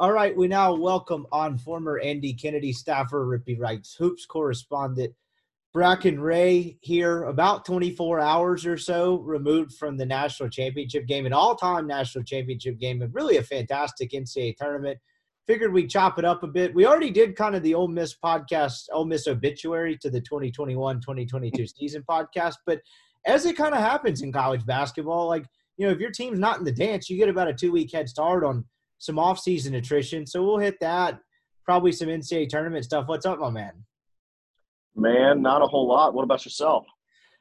All right, we now welcome on former Andy Kennedy staffer, Rippee Writes Hoops correspondent Bracken Ray here, about 24 hours or so removed from the national championship game, an all time national championship game, and really a fantastic NCAA tournament. Figured we'd chop it up a bit. We already did kind of the Ole Miss podcast, Ole Miss obituary to the 2021 2022 season podcast. But as it kind of happens in college basketball, like, you know, if your team's not in the dance, you get about a two week head start on some offseason attrition. So we'll hit that. Probably some NCAA tournament stuff. What's up, my man? Man, not a whole lot. What about yourself?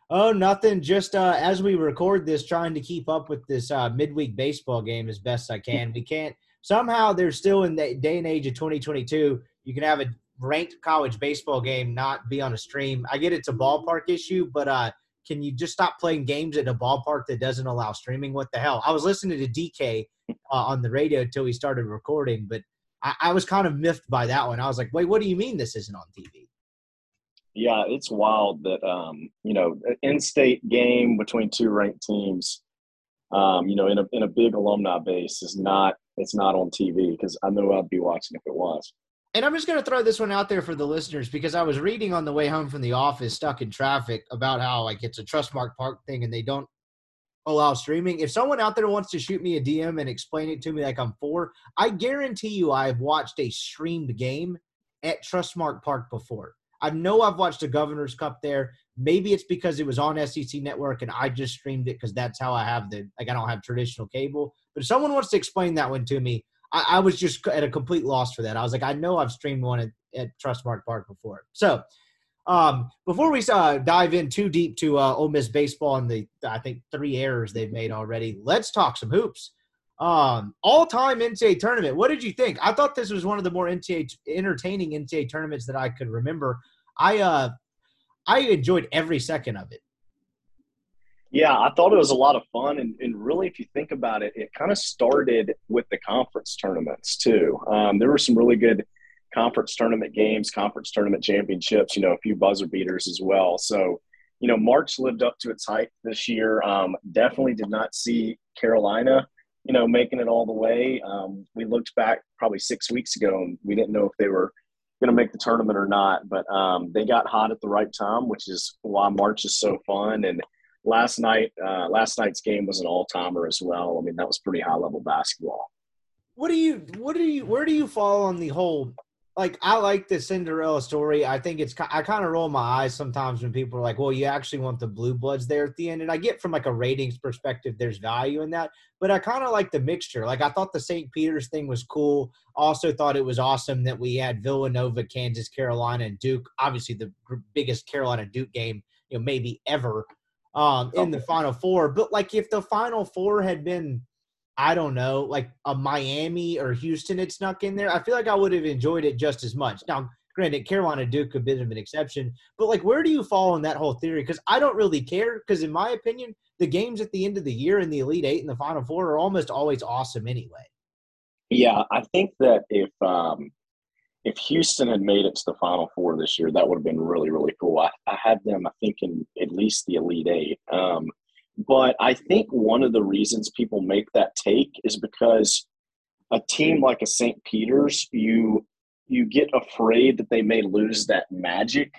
Oh, nothing. Just uh, as we record this, trying to keep up with this uh, midweek baseball game as best I can. We can't. Somehow, they're still in the day and age of 2022. You can have a ranked college baseball game not be on a stream. I get it's a ballpark issue, but uh, can you just stop playing games at a ballpark that doesn't allow streaming? What the hell? I was listening to DK uh, on the radio until we started recording, but I, I was kind of miffed by that one. I was like, wait, what do you mean this isn't on TV? Yeah, it's wild that um, you know, in-state game between two ranked teams, um, you know, in a in a big alumni base is not it's not on TV because I know I'd be watching if it was. And I'm just going to throw this one out there for the listeners because I was reading on the way home from the office, stuck in traffic, about how like it's a Trustmark Park thing and they don't allow streaming. If someone out there wants to shoot me a DM and explain it to me like I'm four, I guarantee you I've watched a streamed game at Trustmark Park before. I know I've watched the Governor's Cup there. Maybe it's because it was on SEC Network and I just streamed it because that's how I have the like I don't have traditional cable. But if someone wants to explain that one to me, I, I was just at a complete loss for that. I was like, I know I've streamed one at, at Trustmark Park before. So um, before we uh, dive in too deep to uh, Ole Miss baseball and the I think three errors they've made already, let's talk some hoops. Um, all-time NCAA tournament. What did you think? I thought this was one of the more NCAA entertaining NCAA tournaments that I could remember. I uh, I enjoyed every second of it. Yeah, I thought it was a lot of fun, and, and really, if you think about it, it kind of started with the conference tournaments too. Um, there were some really good conference tournament games, conference tournament championships, you know, a few buzzer beaters as well. So, you know, March lived up to its hype this year. Um, definitely did not see Carolina, you know, making it all the way. Um, we looked back probably six weeks ago and we didn't know if they were going to make the tournament or not, but um, they got hot at the right time, which is why March is so fun. And last night, uh, last night's game was an all timer as well. I mean, that was pretty high level basketball. What do you, what do you, where do you fall on the whole like I like the Cinderella story. I think it's I kind of roll my eyes sometimes when people are like, "Well, you actually want the blue bloods there at the end," and I get from like a ratings perspective, there's value in that. But I kind of like the mixture. Like I thought the St. Peter's thing was cool. Also thought it was awesome that we had Villanova, Kansas, Carolina, and Duke. Obviously, the biggest Carolina Duke game, you know, maybe ever um, in the Final Four. But like if the Final Four had been I don't know, like a Miami or Houston had snuck in there, I feel like I would have enjoyed it just as much. Now, granted, Carolina Duke a bit of an exception, but like, where do you fall on that whole theory? Because I don't really care. Because in my opinion, the games at the end of the year in the Elite Eight and the Final Four are almost always awesome anyway. Yeah, I think that if um, if Houston had made it to the Final Four this year, that would have been really really cool. I, I had them, I think, in at least the Elite Eight. Um, but I think one of the reasons people make that take is because a team like a St. Peter's, you you get afraid that they may lose that magic,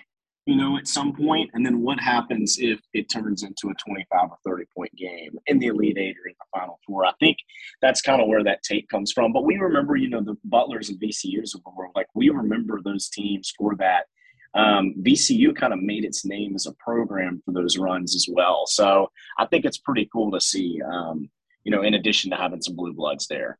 you know, at some point. And then what happens if it turns into a 25 or 30 point game in the Elite Eight or in the Final Four? I think that's kind of where that tape comes from. But we remember, you know, the Butlers and VCUs of the world, like we remember those teams for that um, VCU kind of made its name as a program for those runs as well. So I think it's pretty cool to see, um, you know, in addition to having some blue bloods there.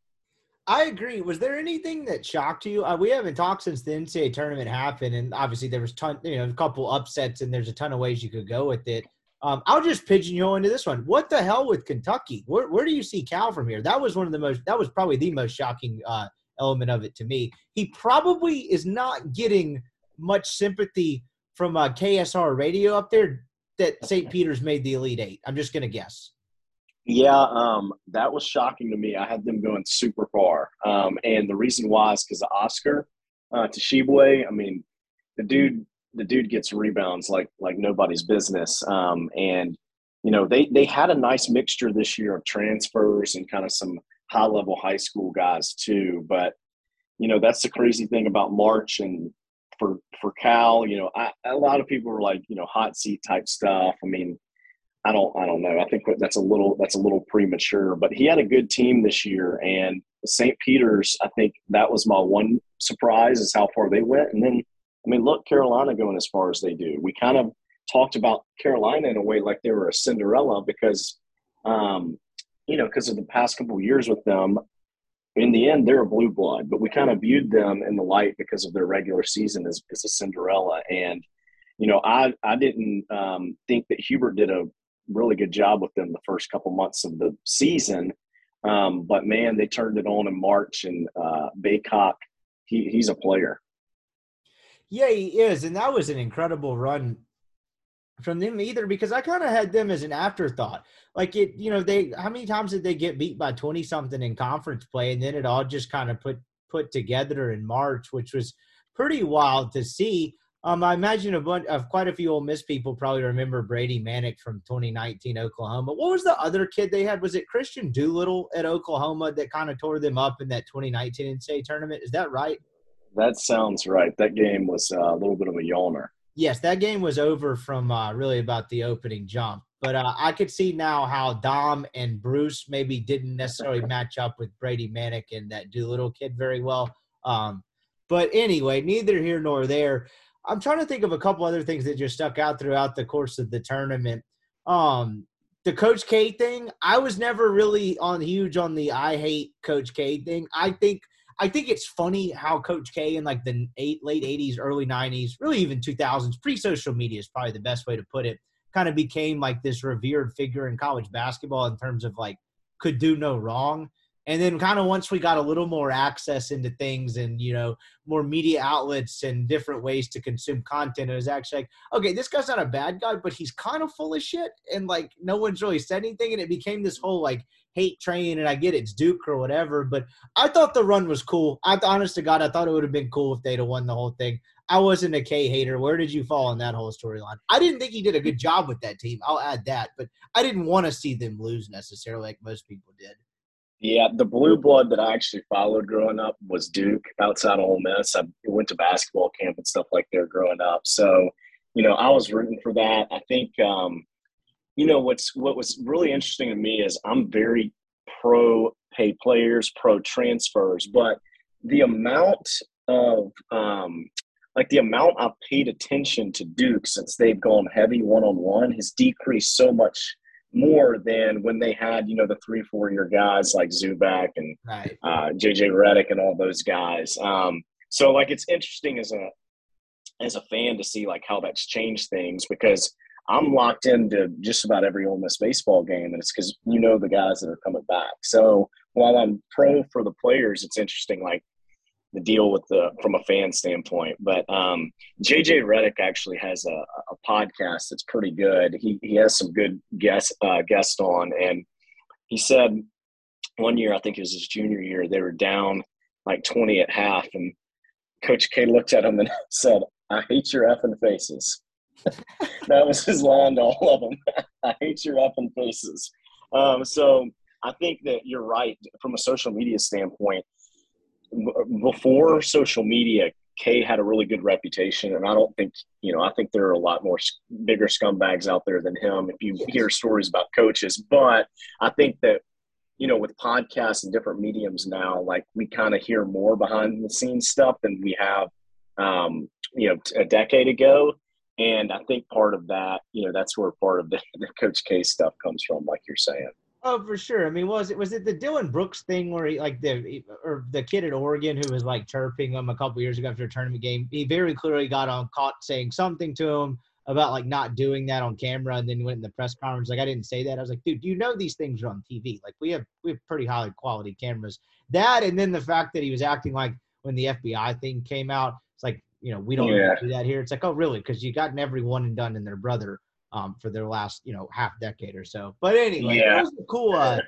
I agree. Was there anything that shocked you? Uh, we haven't talked since the NCAA tournament happened, and obviously there was ton, you know, a couple upsets, and there's a ton of ways you could go with it. Um, I'll just pigeonhole into this one. What the hell with Kentucky? Where, where do you see Cal from here? That was one of the most. That was probably the most shocking uh, element of it to me. He probably is not getting much sympathy from uh, KSR radio up there that St. Peter's made the Elite Eight. I'm just going to guess. Yeah, um, that was shocking to me. I had them going super far. Um, and the reason why is because Oscar uh, Tshiebwe. I mean, the dude, the dude gets rebounds like like nobody's business. Um, and you know, they they had a nice mixture this year of transfers and kind of some high level high school guys too. But you know, that's the crazy thing about March and for for Cal. You know, I, a lot of people were like, you know, hot seat type stuff. I mean, I don't I don't know. I think that's a little that's a little premature. But he had a good team this year, and St. Peter's. I think that was my one surprise is how far they went. And then I mean, look, Carolina going as far as they do. We kind of talked about Carolina in a way like they were a Cinderella because, um, you know, because of the past couple years with them. In the end, they're a blue blood, but we kind of viewed them in the light because of their regular season as, as a Cinderella. And you know, I I didn't um, think that Hubert did a really good job with them the first couple months of the season. Um, but man, they turned it on in March, and uh, Bacot, he, he's a player. Yeah, he is, and that was an incredible run from them either because I kind of had them as an afterthought. Like it, you know, they how many times did they get beat by twenty something in conference play, and then it all just kind of put put together in March, which was pretty wild to see. Um, I imagine a bunch of quite a few Ole Miss people probably remember Brady Manek from 2019 Oklahoma. What was the other kid they had? Was it Kristian Doolittle at Oklahoma that kind of tore them up in that 2019 NCAA tournament? Is that right? That sounds right. That game was uh, a little bit of a yawner. Yes, that game was over from uh, really about the opening jump. But uh, I could see now how Dom and Bruce maybe didn't necessarily match up with Brady Manek and that Doolittle kid very well. Um, but anyway, neither here nor there. I'm trying to think of a couple other things that just stuck out throughout the course of the tournament. Um, the Coach K thing, I was never really on huge on the I hate Coach K thing. I think I think it's funny how Coach K in like the eight, late 80s, early 90s, really even 2000s, pre social media is probably the best way to put it, kind of became like this revered figure in college basketball in terms of like could do no wrong. And then kind of once we got a little more access into things and, you know, more media outlets and different ways to consume content, it was actually like, okay, this guy's not a bad guy, but he's kind of full of shit. And like, no one's really said anything. And it became this whole like hate train. And I get it's Duke or whatever, but I thought the run was cool. I, honest to God, I thought it would have been cool if they'd have won the whole thing. I wasn't a K hater. Where did you fall on that whole storyline? I didn't think he did a good job with that team. I'll add that, but I didn't want to see them lose necessarily like most people did. Yeah, the blue blood that I actually followed growing up was Duke outside of Ole Miss. I went to basketball camp and stuff like that growing up. So, you know, I was rooting for that. I think, um, you know, what's what was really interesting to me is I'm very pro pay players, pro transfers, but the amount of um, like the amount I've paid attention to Duke since they've gone heavy one on one has decreased so much more than when they had you know the three four year guys like Zoubek and right. uh, JJ Redick and all those guys. Um, so like it's interesting as a as a fan to see like how that's changed things because I'm locked into just about every Ole Miss baseball game, and it's because you know the guys that are coming back. So while I'm pro for the players, it's interesting like the deal with the from a fan standpoint. But um, JJ Redick actually has a, a, podcast that's pretty good. He he has some good guests uh, guest on, and he said one year I think it was his junior year they were down like twenty at half, and Coach K looked at him and said, "I hate your effing faces." that was his line to all of them. I hate your effing faces. Um, so I think that you're right from a social media standpoint before social media, K had a really good reputation, and I don't think you know. I think there are a lot more bigger scumbags out there than him. If you hear stories about coaches, but I think that you know, with podcasts and different mediums now, like we kind of hear more behind the scenes stuff than we have, um, you know, a decade ago. And I think part of that, you know, that's where part of the, the Coach K stuff comes from, like you're saying. Oh, for sure. I mean, was it was it the Dillon Brooks thing where he like the or the kid at Oregon who was like chirping him a couple years ago after a tournament game? He very clearly got on caught saying something to him about like not doing that on camera, and then went in the press conference like I didn't say that. I was like, dude, you know these things are on TV. Like we have we have pretty high quality cameras. That and then the fact that he was acting like when the FBI thing came out, it's like you know we don't yeah. do that here. It's like oh really? Because you gotten every one and done and their brother um, for their last you know half decade or so. But anyway, yeah. it was a cool, uh,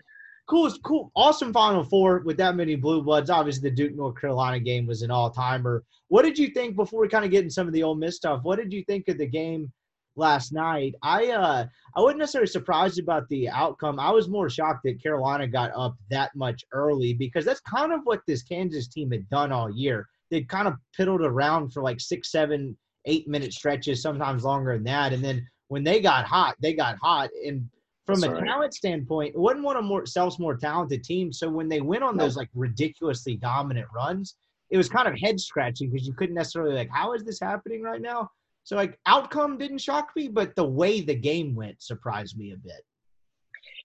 cool, cool, awesome Final Four with that many blue bloods. Obviously, the Duke North Carolina game was an all timer. What did you think before we kind of get in some of the Ole Miss stuff? What did you think of the game last night. I uh I wasn't necessarily surprised about the outcome. I was more shocked that Carolina got up that much early because that's kind of what this Kansas team had done all year. They'd kind of piddled around for like six, seven, eight minute stretches, sometimes longer than that. And then when they got hot, they got hot. And from That's a right. talent standpoint, it wasn't one of more self's more talented teams. So when they went on those like ridiculously dominant runs, it was kind of head scratching because you couldn't necessarily like, how is this happening right now? So like outcome didn't shock me, but the way the game went surprised me a bit.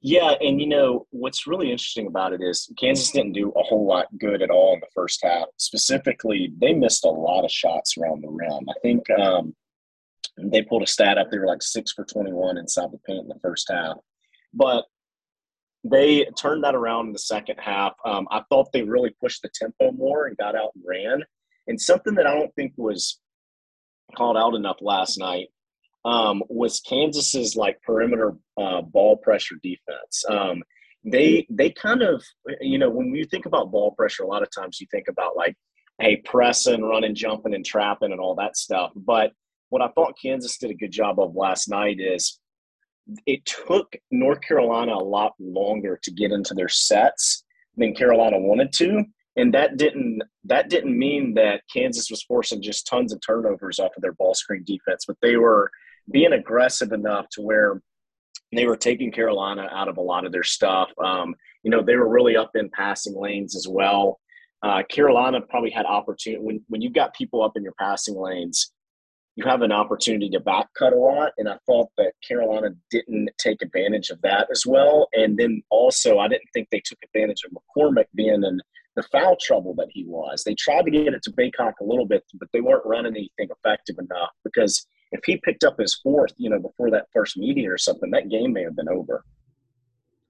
Yeah, and you know what's really interesting about it is Kansas didn't do a whole lot good at all in the first half. Specifically, they missed a lot of shots around the rim. I think um, they pulled a stat up. They were like six for twenty-one inside the paint in the first half, but they turned that around in the second half. Um, I thought they really pushed the tempo more and got out and ran. And something that I don't think was called out enough last night um, was Kansas's like perimeter uh, ball pressure defense. Um, they they kind of you know when you think about ball pressure, a lot of times you think about like hey pressing, running, jumping, and trapping and all that stuff. But what I thought Kansas did a good job of last night is it took North Carolina a lot longer to get into their sets than Carolina wanted to and that didn't that didn't mean that Kansas was forcing just tons of turnovers off of their ball screen defense, but they were being aggressive enough to where they were taking Carolina out of a lot of their stuff. Um, you know, they were really up in passing lanes as well. Uh, Carolina probably had opportunity when when you've got people up in your passing lanes you have an opportunity to back cut a lot. And I thought that Carolina didn't take advantage of that as well. And then also, I didn't think they took advantage of McCormack being in the foul trouble that he was. They tried to get it to Bacot a little bit, but they weren't running anything effective enough because if he picked up his fourth, you know, before that first meeting or something, that game may have been over.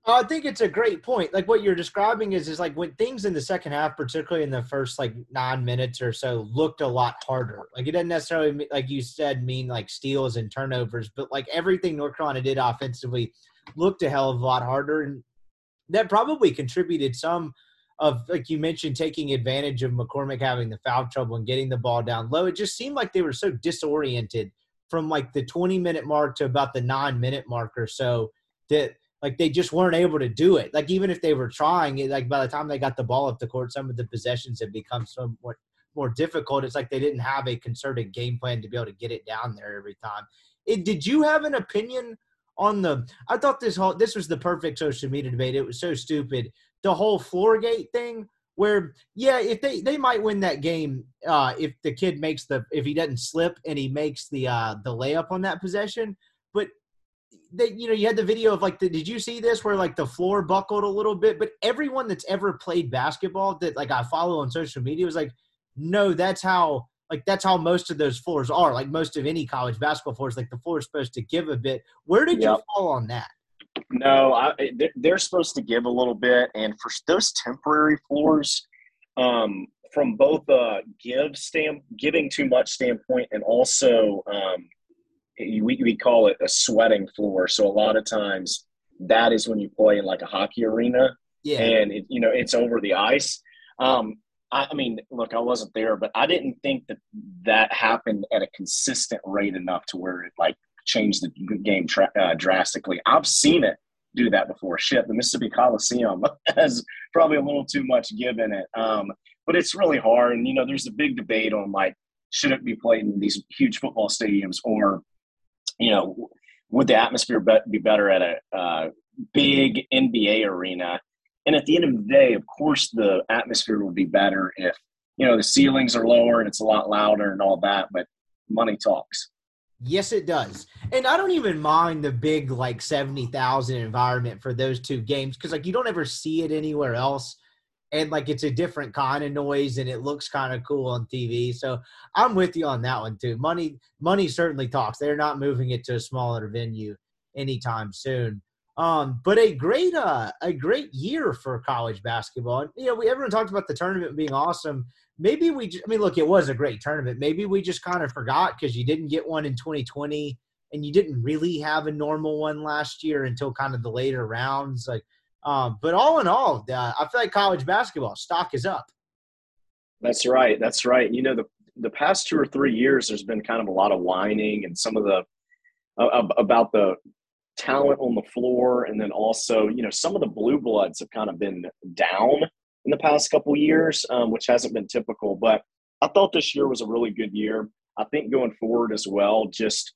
I think it's a great point. Like what you're describing is is like when things in the second half, particularly in the first like nine minutes or so, looked a lot harder. Like it doesn't necessarily like you said mean like steals and turnovers, but like everything North Carolina did offensively looked a hell of a lot harder, and that probably contributed some of like you mentioned taking advantage of McCormack having the foul trouble and getting the ball down low. It just seemed like they were so disoriented from like the 20 minute mark to about the nine minute mark or so that like they just weren't able to do it. Like even if they were trying, like by the time they got the ball up the court, some of the possessions had become somewhat more difficult. It's like they didn't have a concerted game plan to be able to get it down there every time. It, did you have an opinion on the? I thought this whole this was the perfect social media debate. It was so stupid. The whole floorgate thing, where yeah, if they they might win that game uh, if the kid makes the if he doesn't slip and he makes the uh, the layup on that possession. They, you know, you had the video of like, the, did you see this where like the floor buckled a little bit? But everyone that's ever played basketball that like I follow on social media was like, no, that's how like that's how most of those floors are. Like most of any college basketball floors, like the floor is supposed to give a bit. Where did yep. you fall on that? No, I, they're supposed to give a little bit, and for those temporary floors, um, from both a give stand giving too much standpoint and also um, we, we call it a sweating floor. So a lot of times that is when you play in like a hockey arena. Yeah. And it, you know, it's over the ice. Um, I, I, mean, look, I wasn't there, but I didn't think that that happened at a consistent rate enough to where it like changed the game tra- uh, drastically. I've seen it do that before. Shit, the Mississippi Coliseum has probably a little too much give in it. Um, but it's really hard. And, you know, there's a big debate on like, should it be played in these huge football stadiums or you know, would the atmosphere be better at a uh, big NBA arena? And at the end of the day, of course, the atmosphere would be better if you know the ceilings are lower and it's a lot louder and all that. But money talks. Yes, it does. And I don't even mind the big like 70,000 environment for those two games because like you don't ever see it anywhere else and like it's a different kind of noise and it looks kind of cool on TV. So I'm with you on that one too. Money money certainly talks. They're not moving it to a smaller venue anytime soon. Um, but a great uh, a great year for college basketball. And you know, we everyone talked about the tournament being awesome. Maybe we just, I mean, look, it was a great tournament. Maybe we just kind of forgot because you didn't get one in 2020 and you didn't really have a normal one last year until kind of the later rounds. Like um, but all in all, uh, I feel like college basketball stock is up. That's right. That's right. You know, the the past two or three years, there's been kind of a lot of whining, and some of the uh, about the talent on the floor, and then also you know some of the blue bloods have kind of been down in the past couple years, um, which hasn't been typical. But I thought this year was a really good year. I think going forward as well, just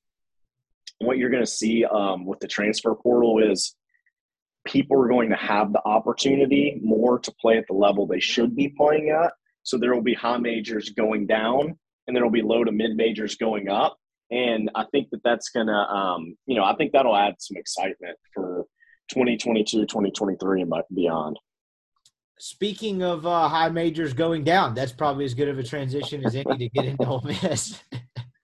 what you're going to see um, with the transfer portal is people are going to have the opportunity more to play at the level they should be playing at. So there will be high majors going down, and there will be low to mid majors going up. And I think that that's going to, um, you know, I think that'll add some excitement for 2022, 2023, and beyond. Speaking of uh, high majors going down, that's probably as good of a transition as any to get into Ole Miss.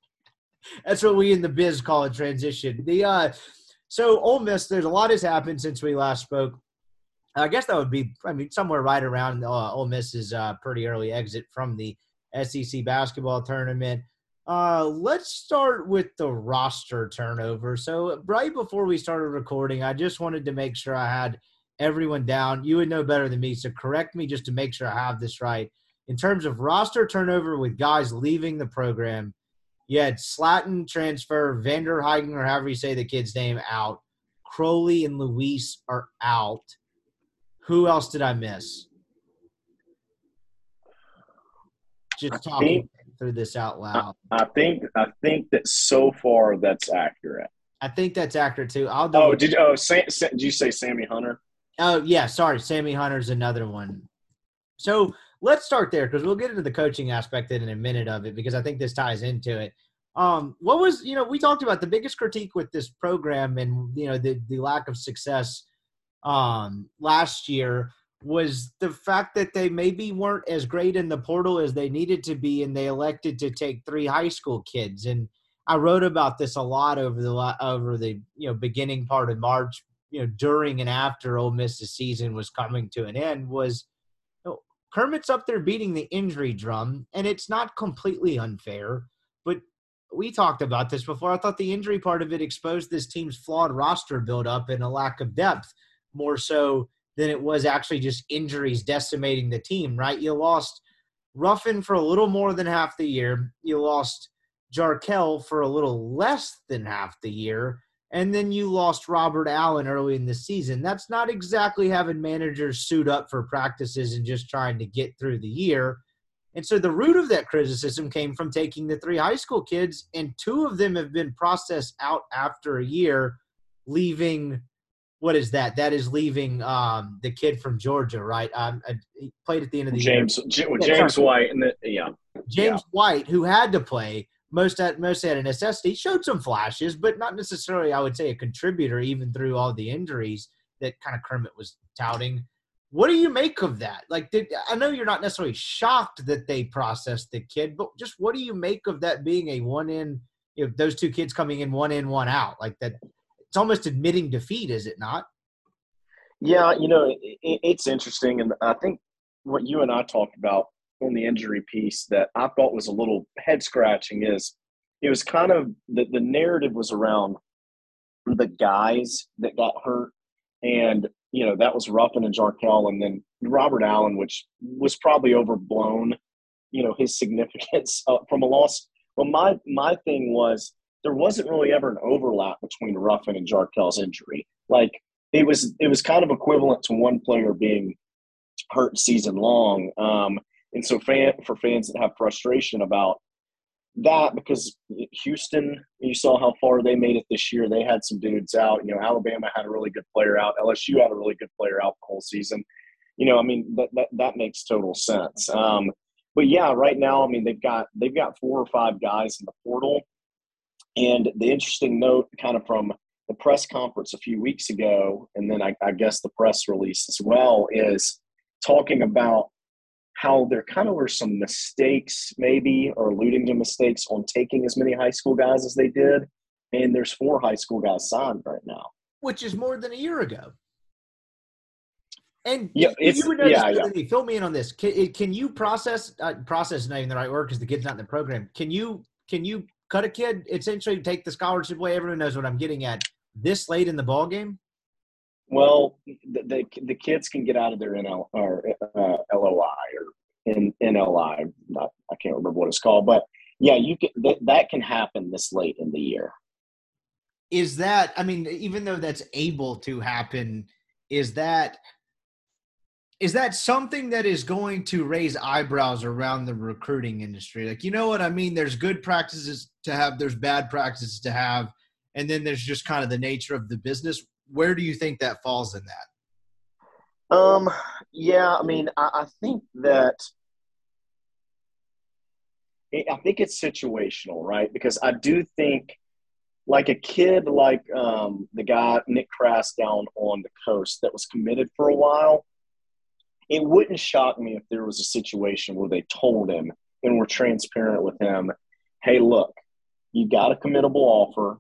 that's what we in the biz call a transition. The uh, so Ole Miss, there's a lot has happened since we last spoke. I guess that would be, I mean, somewhere right around uh, Ole Miss's uh, pretty early exit from the SEC basketball tournament. Uh, let's start with the roster turnover. So right before we started recording, I just wanted to make sure I had everyone down. You would know better than me, so correct me just to make sure I have this right. In terms of roster turnover with guys leaving the program, you had Slatten transfer, Vander Huygen, or however you say the kid's name, out. Crowley and Luis are out. Who else did I miss? Just talking think, through this out loud. I, I, think I think that so far that's accurate. I think that's accurate too. I'll. Oh, did you? Oh, Sam, did you say Sammy Hunter? Oh yeah, sorry, Sammy Hunter's another one. So let's start there because we'll get into the coaching aspect in a minute of it because I think this ties into it. Um, what was you know we talked about the biggest critique with this program and you know the the lack of success um, last year was the fact that they maybe weren't as great in the portal as they needed to be, and they elected to take three high school kids. And I wrote about this a lot over the over the you know beginning part of March, you know during and after Ole Miss's season was coming to an end was Kermit's up there beating the injury drum, and it's not completely unfair. But we talked about this before. I thought the injury part of it exposed this team's flawed roster buildup and a lack of depth more so than it was actually just injuries decimating the team, right? You lost Ruffin for a little more than half the year. You lost Jarkel for a little less than half the year and then you lost Robert Allen early in the season. That's not exactly having managers suit up for practices and just trying to get through the year. And so the root of that criticism came from taking the three high school kids, and two of them have been processed out after a year, leaving. What is that? That is leaving um, the kid from Georgia, right? Um, he played at the end of the James, year. James, James White, and the, yeah, James yeah. White, who had to play, most at most at a necessity. Showed some flashes, but not necessarily, I would say, a contributor even through all the injuries that kind of Kermit was touting. What do you make of that? Like, did, I know you're not necessarily shocked that they processed the kid, but just what do you make of that being a one in? You know, those two kids coming in one in, one out, like that. It's almost admitting defeat, is it not? Yeah, you know, it, it's interesting, and I think what you and I talked about on the injury piece that I thought was a little head scratching is it was kind of the, the narrative was around the guys that got hurt. And you know that was Ruffin and Jarkel and then Robert Allen which was probably overblown you know his significance uh, from a loss. Well my my thing was there wasn't really ever an overlap between Ruffin and Jarkel's injury. Like it was it was kind of equivalent to one player being hurt season long. Um, and so, fan, for fans that have frustration about that, because Houston, you saw how far they made it this year. They had some dudes out. You know, Alabama had a really good player out. LSU had a really good player out the whole season. You know, I mean, that that, that makes total sense. Um, but yeah, right now, I mean, they've got they've got four or five guys in the portal. And the interesting note, kind of from the press conference a few weeks ago, and then I, I guess the press release as well, is talking about how there kind of were some mistakes, maybe, or alluding to mistakes on taking as many high school guys as they did. And there's four high school guys signed right now, which is more than a year ago. And yeah, you would yeah, yeah. Fill me in on this. Can, can you process uh, process not even the right word because the kid's not in the program? Can you can you cut a kid essentially take the scholarship away? Everyone knows what I'm getting at. This late in the ball game. Well, the, the, the kids can get out of their NL or uh, LOI in NLI. Not, I can't remember what it's called, but yeah, you can. That, that can happen this late in the year. is that i mean even though that's able to happen is that is that something that is going to raise eyebrows around the recruiting industry like you know what i mean there's good practices to have there's bad practices to have and then there's just kind of the nature of the business where do you think that falls in that um yeah i mean i, I think that I think it's situational, right? Because I do think like a kid like um, the guy Nick Crass down on the coast that was committed for a while, it wouldn't shock me if there was a situation where they told him and were transparent with him, hey, look, you got a committable offer.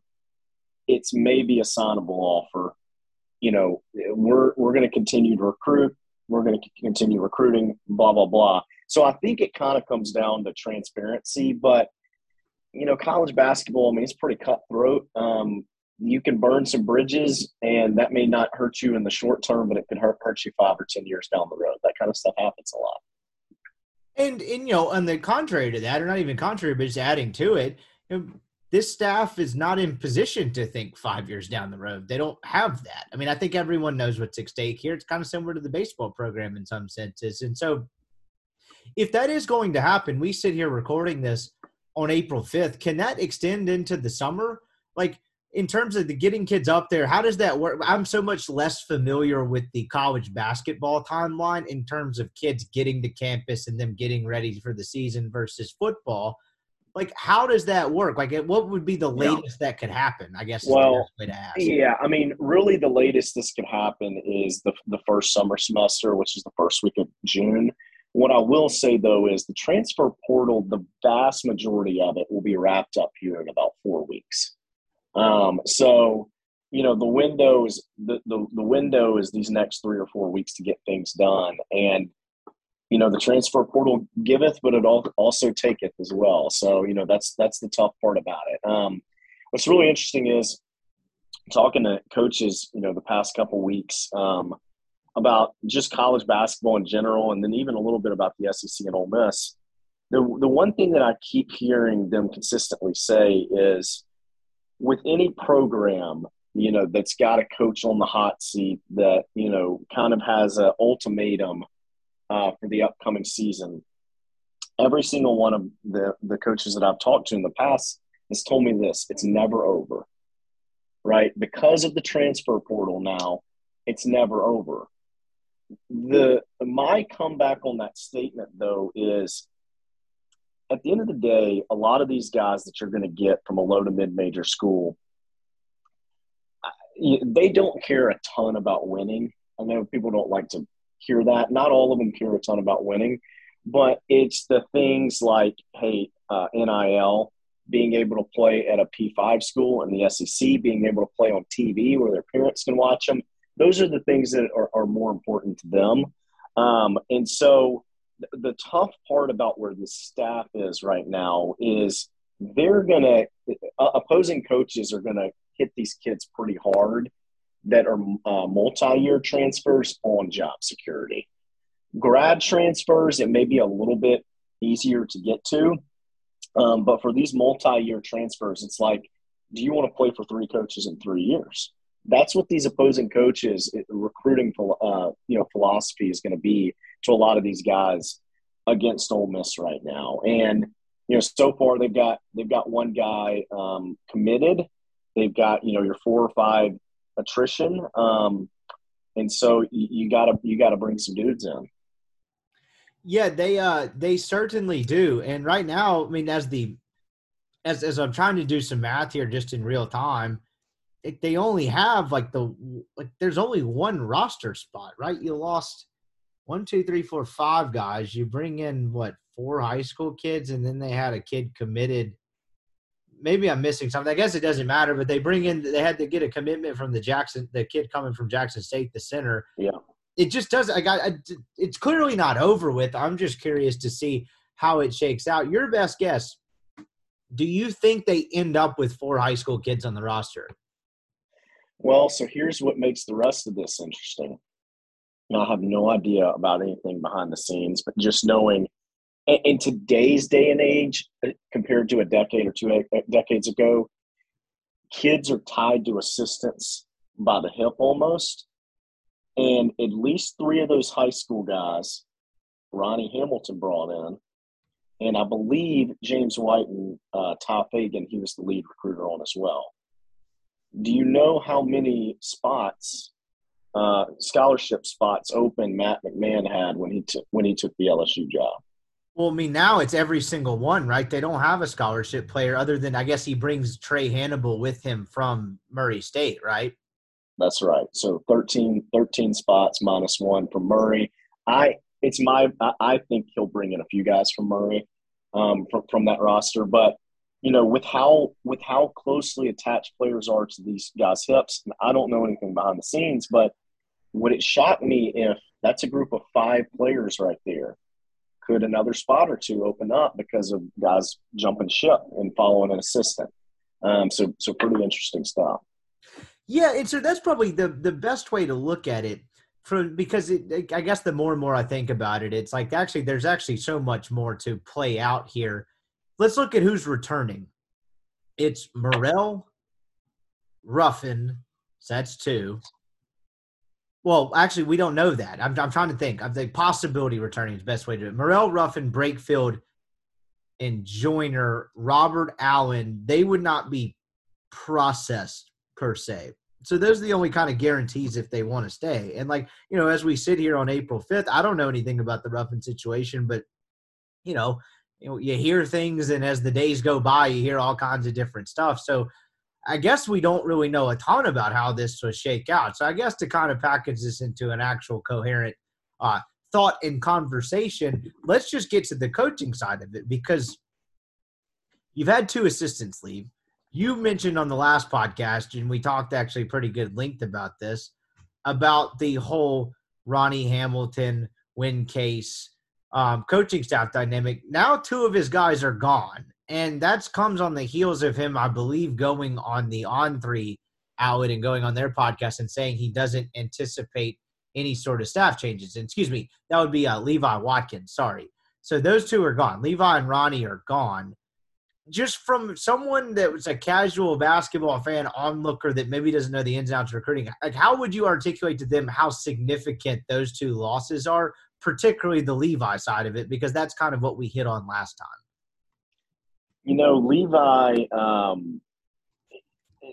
It's maybe a signable offer. You know, we're we're going to continue to recruit. We're going to continue recruiting. Blah blah blah. So I think it kind of comes down to transparency, but you know, college basketball, I mean, it's pretty cutthroat. Um, you can burn some bridges, and that may not hurt you in the short term, but it could hurt, hurt you five or 10 years down the road. That kind of stuff happens a lot. And, and you know, on the contrary to that, or not even contrary, but just adding to it, you know, this staff is not in position to think five years down the road. They don't have that. I mean, I think everyone knows what's at stake here. It's kind of similar to the baseball program in some senses. And so, if that is going to happen, we sit here recording this on April 5th. Can that extend into the summer? Like in terms of the getting kids up there, how does that work? I'm so much less familiar with the college basketball timeline in terms of kids getting to campus and them getting ready for the season versus football. Like, how does that work? Like, what would be the latest yeah. that could happen? I guess. well, yeah, I mean, really, the latest this could happen is the the first summer semester, which is the first week of June. What I will say though is the transfer portal, the vast majority of it will be wrapped up here in about four weeks. Um, so, you know, the windows, the, the, the window is these next three or four weeks to get things done. And, you know, the transfer portal giveth, but it also taketh as well. So, you know, that's, that's the tough part about it. Um, what's really interesting is talking to coaches, you know, the past couple weeks, um, about just college basketball in general, and then even a little bit about the SEC and Ole Miss. The, the one thing that I keep hearing them consistently say is with any program, you know, that's got a coach on the hot seat that, you know, kind of has an ultimatum uh, for the upcoming season, every single one of the, the coaches that I've talked to in the past has told me this it's never over, right? Because of the transfer portal now, it's never over the my comeback on that statement though is at the end of the day a lot of these guys that you're going to get from a low to mid major school they don't care a ton about winning. I know people don't like to hear that. Not all of them care a ton about winning but it's the things like hey uh, nil being able to play at a p5 school in the sec being able to play on tv where their parents can watch them those are the things that are, are more important to them. Um, and so the tough part about where the staff is right now is they're going to, uh, opposing coaches are going to hit these kids pretty hard that are uh, multi year transfers on job security. Grad transfers, it may be a little bit easier to get to. Um, but for these multi year transfers, it's like, do you want to play for three coaches in three years? That's what these opposing coaches recruiting uh, you know philosophy is going to be to a lot of these guys against Ole Miss right now. And you know, so far they've got they've got one guy um, committed. They've got you know your four or five attrition, um, and so you got to you got to bring some dudes in. Yeah, they uh they certainly do. And right now, I mean, as the as as I'm trying to do some math here, just in real time, they only have like the like there's only one roster spot, right? You lost one, two, three, four, five guys. You bring in what four high school kids, and then they had a kid committed. Maybe I'm missing something. I guess it doesn't matter, but they bring in. They had to get a commitment from the Jackson, the kid coming from Jackson State, the center. Yeah, it just does. I got. It's clearly not over with. I'm just curious to see how it shakes out. Your best guess. Do you think they end up with four high school kids on the roster? Well, so here's what makes the rest of this interesting. Now, I have no idea about anything behind the scenes, but just knowing in today's day and age, uh, compared to a decade or two decades ago, kids are tied to assistants by the hip almost. And at least three of those high school guys, Ronnie Hamilton brought in, and I believe James White and uh, Tye Fagan, he was the lead recruiter on as well. Do you know how many spots, uh, scholarship spots open Matt McMahon had when he took when he took the LSU job? Well, I mean, now it's every single one, right? They don't have a scholarship player other than I guess he brings Trae Hannibal with him from Murray State, right? That's right. So 13, 13 spots minus one for Murray. I it's my I think he'll bring in a few guys from Murray um, from from that roster, but you know with how with how closely attached players are to these guys' hips, and I don't know anything behind the scenes, but would it shock me if that's a group of five players right there? Could another spot or two open up because of guys jumping ship and following an assistant? Um, so so pretty interesting stuff. Yeah, and so that's probably the the best way to look at it from because it, I guess the more and more I think about it, it's like actually there's actually so much more to play out here. Let's look at who's returning. It's Murrell, Ruffin, so that's two. Well, actually, we don't know that. I'm, I'm trying to think. of the possibility returning is the best way to do it. Murrell, Ruffin, Brakefield, and Joiner, Robert Allen, they would not be processed per se so those are the only kind of guarantees if they want to stay. And like, you know, as we sit here on April 5th, I don't know anything about the Ruffin situation, but you know, you know, you hear things and as the days go by, you hear all kinds of different stuff. So I guess we don't really know a ton about how this will shake out. So I guess to kind of package this into an actual coherent uh, thought and conversation, let's just get to the coaching side of it because you've had two assistants leave you mentioned on the last podcast, and we talked actually pretty good length about this, about the whole Ronnie Hamilton Win Case um, coaching staff dynamic. Now two of his guys are gone, and that comes on the heels of him, I believe, going on the on three outlet and going on their podcast and saying he doesn't anticipate any sort of staff changes. And excuse me, that would be uh, Levi Watkins. Sorry. So those two are gone. Levi and Ronnie are gone just from someone that was a casual basketball fan onlooker that maybe doesn't know the ins and outs of recruiting, like how would you articulate to them how significant those two losses are, particularly the Levi side of it, because that's kind of what we hit on last time. You know, Levi, um,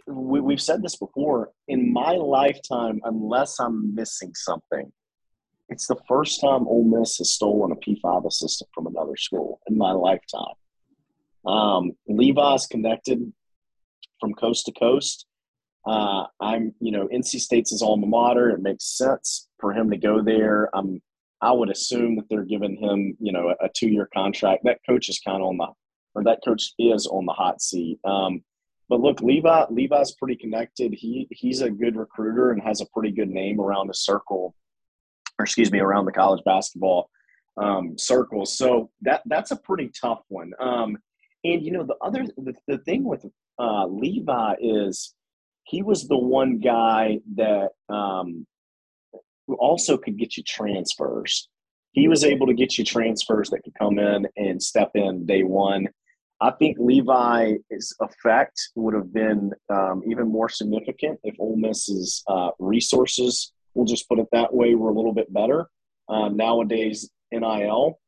we, we've said this before. In my lifetime, unless I'm missing something, it's the first time Ole Miss has stolen a P5 assistant from another school in my lifetime. Um, Levi's connected from coast to coast. Uh, I'm, you know, NC State's his alma mater. It makes sense for him to go there. I'm, I would assume that they're giving him, you know, a, two-year contract. That coach is kind of on the, or that coach is on the hot seat. Um, but look, Levi, Levi's pretty connected. He he's a good recruiter and has a pretty good name around the circle, or excuse me, around the college basketball um, circles. So that that's a pretty tough one. Um, and you know, the other the, the thing with uh, Levi is he was the one guy that um, also could get you transfers. He was able to get you transfers that could come in and step in day one. I think Levi's effect would have been um, even more significant if Ole Miss's uh, resources, we'll just put it that way, were a little bit better. Uh, nowadays, NIL,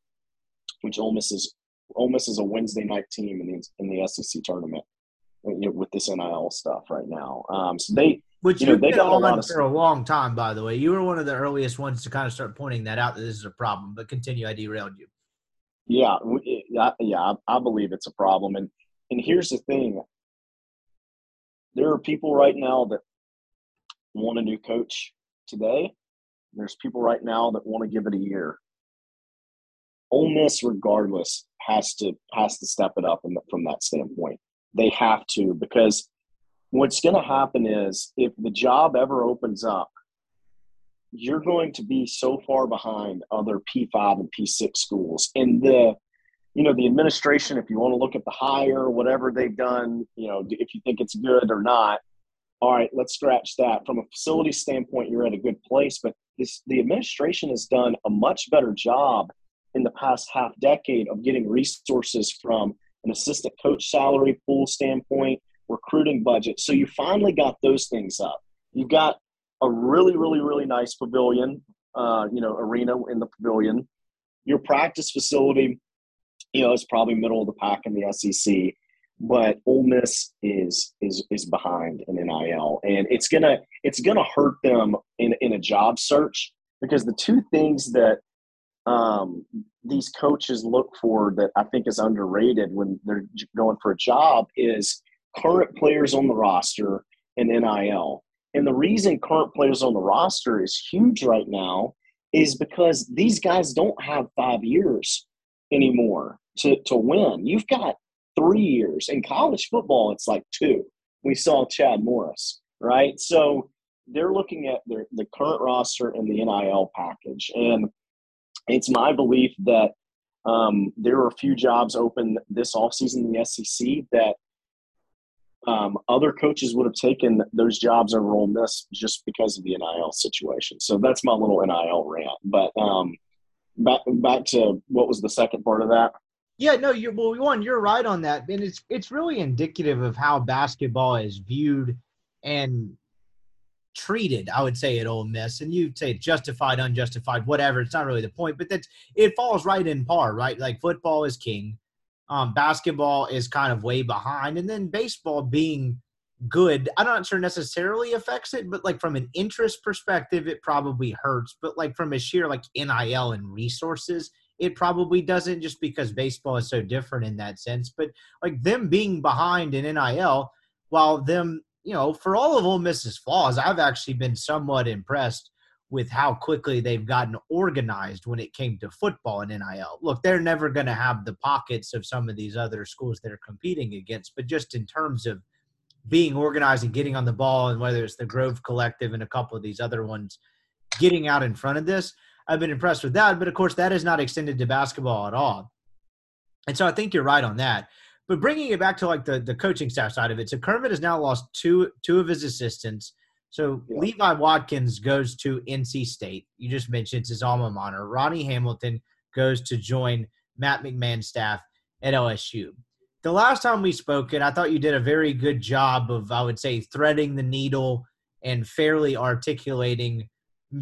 which Ole Miss is Ole Miss is a Wednesday night team in the in the SEC tournament with this NIL stuff right now. Um, so they, which you know, they got on for a long time, by the way. You were one of the earliest ones to kind of start pointing that out that this is a problem. But continue, I derailed you. Yeah, yeah, yeah. I, believe it's a problem, and and here's the thing: there are people right now that want a new coach today. There's people right now that want to give it a year. Ole Miss, regardless, has to has to step it up the, from that standpoint. They have to because what's going to happen is if the job ever opens up, you're going to be so far behind other P5 and P6 schools. And the you know the administration, if you want to look at the hire, whatever they've done, you know, if you think it's good or not, all right, let's scratch that. From a facility standpoint, you're at a good place, but this the administration has done a much better job in the past half decade of getting resources from an assistant coach salary pool standpoint. Recruiting budget. So you finally got those things up. You've got a really, really, really nice pavilion, uh, you know, arena in the pavilion. Your practice facility, you know, is probably middle of the pack in the SEC, but Ole Miss is is is behind in NIL, and it's gonna it's gonna hurt them in in a job search because the two things that um, these coaches look for that I think is underrated when they're going for a job is current players on the roster and NIL. And the reason current players on the roster is huge right now is because these guys don't have five years anymore to, to win. You've got three years. In college football, it's like two. We saw Chad Morris, right? So they're looking at their, the current roster and the NIL package. And it's my belief that um, there are a few jobs open this offseason in the SEC that um, other coaches would have taken those jobs over Ole Miss just because of the NIL situation. So that's my little NIL rant. But um, back back to what was the second part of that? Yeah, no, you well, one, you're right on that, and it's it's really indicative of how basketball is viewed and treated. I would say at Ole Miss, and you'd say justified, unjustified, whatever. It's not really the point, but that it falls right in par, right? Like football is king, um, basketball is kind of way behind, and then baseball being good, I'm not sure necessarily affects it, but like from an interest perspective, it probably hurts. But like from a sheer like NIL and resources, it probably doesn't just because baseball is so different in that sense. But like them being behind in NIL, while them, you know, for all of Ole Miss's flaws, I've actually been somewhat impressed with how quickly they've gotten organized when it came to football and NIL. Look, they're never going to have the pockets of some of these other schools they're competing against, but just in terms of being organized and getting on the ball, and whether it's the Grove Collective and a couple of these other ones getting out in front of this, I've been impressed with that. But of course, that is not extended to basketball at all. And so I think you're right on that. But bringing it back to like the, the coaching staff side of it, so Kermit has now lost two two of his assistants. So yeah. Levi Watkins goes to NC State. You just mentioned it's his alma mater. Ronnie Hamilton goes to join Matt McMahon's staff at LSU. The last time we spoke, and I thought you did a very good job of, I would say, threading the needle and fairly articulating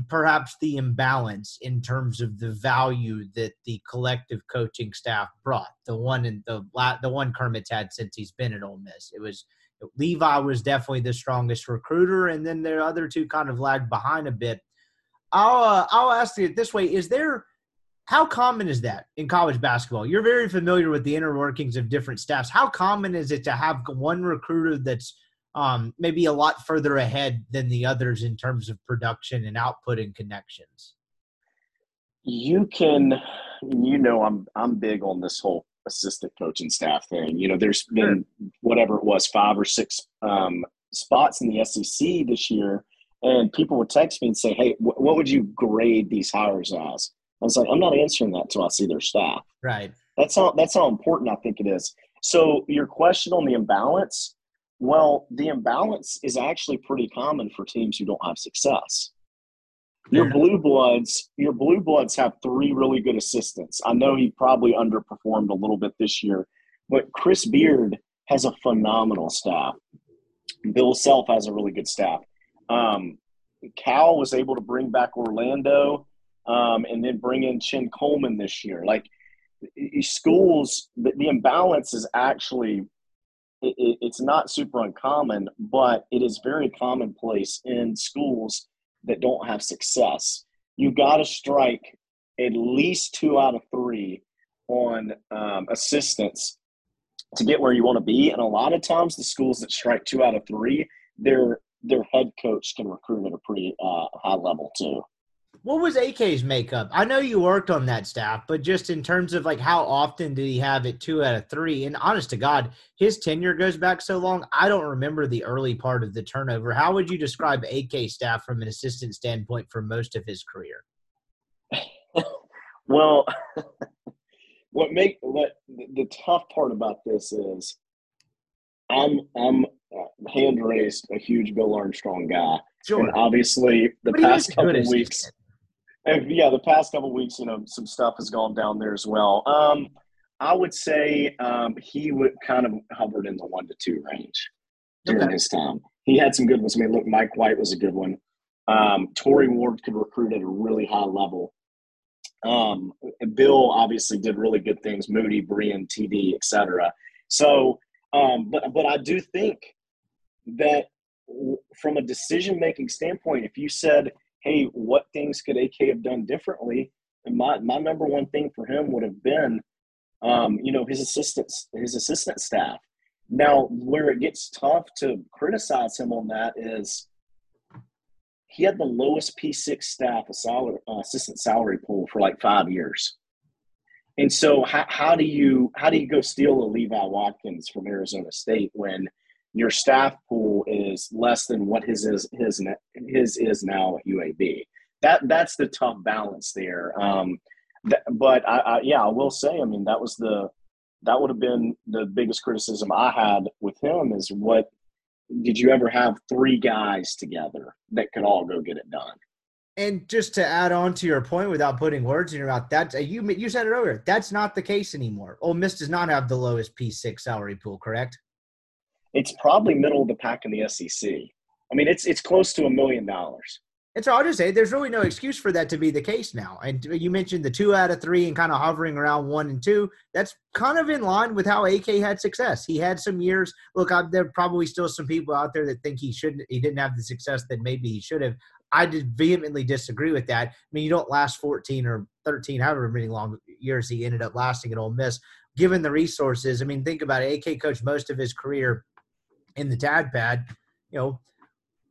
perhaps the imbalance in terms of the value that the collective coaching staff brought. The one in the the one Kermit's had since he's been at Ole Miss. It was Levi was definitely the strongest recruiter, and then the other two kind of lagged behind a bit. I'll uh, I'll ask you this way: Is there how common is that in college basketball? You're very familiar with the inner workings of different staffs. How common is it to have one recruiter that's um, maybe a lot further ahead than the others in terms of production and output and connections? You can, you know, I'm I'm big on this whole assistant coaching staff thing. You know, there's been whatever it was, five or six um, spots in the SEC this year, and people would text me and say, "Hey, wh- what would you grade these hires as?" I was like, "I'm not answering that until I see their staff." Right. That's how that's how important I think it is. So your question on the imbalance, well, the imbalance is actually pretty common for teams who don't have success. Your blue bloods, your blue bloods have three really good assistants. I know he probably underperformed a little bit this year, but Chris Beard has a phenomenal staff. Bill Self has a really good staff. Um, Cal was able to bring back Orlando um, and then bring in Chin Coleman this year. Like schools, the, the imbalance is actually it, it's not super uncommon, but it is very commonplace in schools that don't have success. you've got to strike at least two out of three on um, assistants to get where you want to be. And a lot of times, the schools that strike two out of three, their their head coach can recruit at a pretty uh, high level too what was AK's makeup? I know you worked on that staff, but just in terms of like how often did he have it two out of three? And honest to God, his tenure goes back so long. I don't remember the early part of the turnover. How would you describe AK staff from an assistant standpoint for most of his career? well, what make what the tough part about this is I'm I'm uh, hand raised a huge Bill Armstrong guy. Sure. And obviously, the but past couple of weeks, and yeah, the past couple weeks, you know, some stuff has gone down there as well. Um, I would say um, he would kind of hovered in the one to two range. during okay. his time. He had some good ones. I mean, look, Mike White was a good one. Um, Torrey Ward could recruit at a really high level. Um, Bill obviously did really good things. Moody, Brian, TD, etc. So, um, but but I do think that from a decision making standpoint, if you said, "Hey, what things could AK have done differently?" And my my number one thing for him would have been, um, you know, his assistants, his assistant staff. Now, where it gets tough to criticize him on that is he had the lowest P6 staff salary, uh, assistant salary pool for like five years. And so how, how do you how do you go steal a Levi Watkins from Arizona State when your staff pool is less than what his is his his is now at UAB? That that's the tough balance there. Um, but I, I, yeah, I will say, I mean, that was the that would have been the biggest criticism I had with him is what did you ever have three guys together that could all go get it done? And just to add on to your point, without putting words in your mouth, that you you said it earlier. That's not the case anymore. Ole Miss does not have the lowest P six salary pool, correct? It's probably middle of the pack in the SEC. I mean, it's it's close to a million dollars. And so I'll just say there's really no excuse for that to be the case now. And you mentioned the two out of three and kind of hovering around one and two. That's kind of in line with how AK had success. He had some years. Look, I, there are probably still some people out there that think he shouldn't. He didn't have the success that maybe he should have. I did vehemently disagree with that. I mean, you don't last 14 or 13, however many long years he ended up lasting at Ole Miss, given the resources. I mean, think about it. AK coached most of his career in the Tad Pad. You know,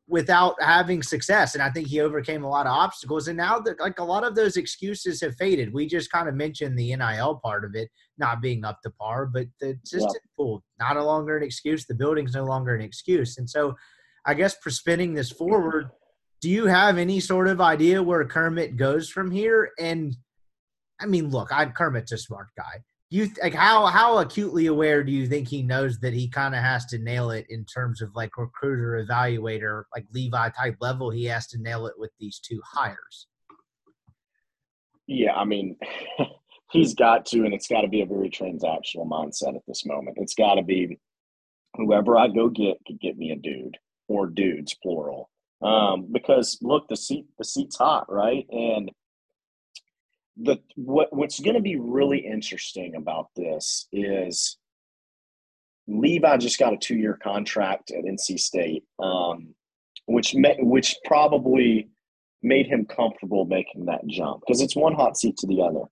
without having success. And I think he overcame a lot of obstacles. And now that like a lot of those excuses have faded. We just kind of mentioned the NIL part of it not being up to par, but the assistant yeah. pool, not a longer an excuse. The building's no longer an excuse. And so I guess for spinning this forward, do you have any sort of idea where Kermit goes from here? And I mean, look, I Kermit's a smart guy you like how how acutely aware do you think he knows that he kind of has to nail it in terms of like recruiter evaluator like levi type level? He has to nail it with these two hires. Yeah i mean he's got to and it's got to be a very transactional mindset at this moment. It's got to be whoever i go get could get me a dude or dudes plural. Um, because look the seat the seat's hot right? And the what what's going to be really interesting about this is Levi just got a two year contract at NC State, um, which met, which probably made him comfortable making that jump because it's one hot seat to the other.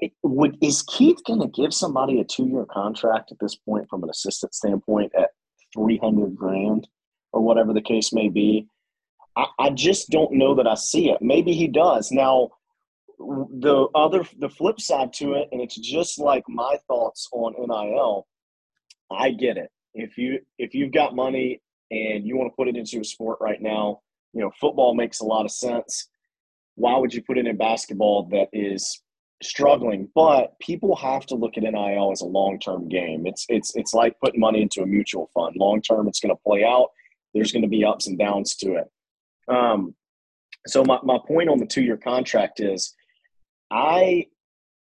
It, would, is Keith going to give somebody a two year contract at this point from an assistant standpoint at three hundred grand or whatever the case may be? I, I just don't know that I see it. Maybe he does now the other the flip side to it and it's just like my thoughts on nil i get it. If you if you've got money and you want to put it into a sport right now you know football makes a lot of sense. Why would you put it in basketball that is struggling? But people have to look at nil as a long-term game. It's it's it's like putting money into a mutual fund. Long term it's going to play out. There's going to be ups and downs to it. Um, so my, my point on the two-year contract is I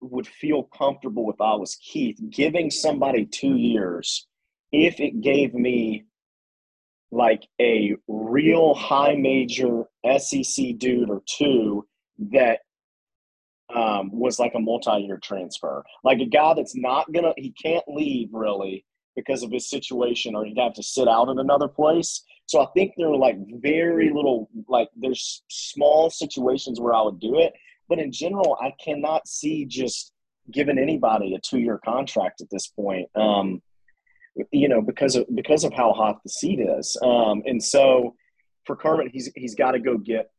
would feel comfortable if I was Keith giving somebody two years if it gave me like a real high major SEC dude or two that um, was like a multi-year transfer, like a guy that's not gonna, he can't leave really because of his situation, or he'd have to sit out in another place. So I think there are like very little, like there's small situations where I would do it, but in general, I cannot see just giving anybody a two year contract at this point. Um, you know, because of because of how hot the seat is. Um, and so for Kermit, he's he's got to go get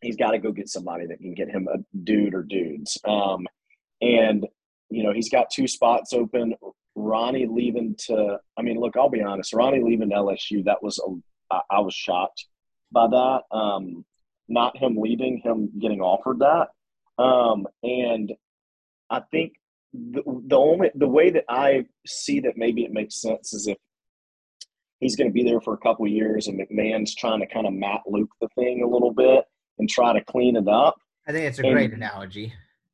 he's got to go get somebody that can get him a dude or dudes. Um, and you know, he's got two spots open. Ronnie leaving to, I mean, look, I'll be honest. Ronnie leaving LSU, that was a, I, I was shocked by that. Um, not him leaving, him getting offered that. Um, and I think the, the only the way that I see that maybe it makes sense is if he's going to be there for a couple years and McMahon's trying to kind of Matt Luke the thing a little bit and try to clean it up. I think it's a and, great analogy.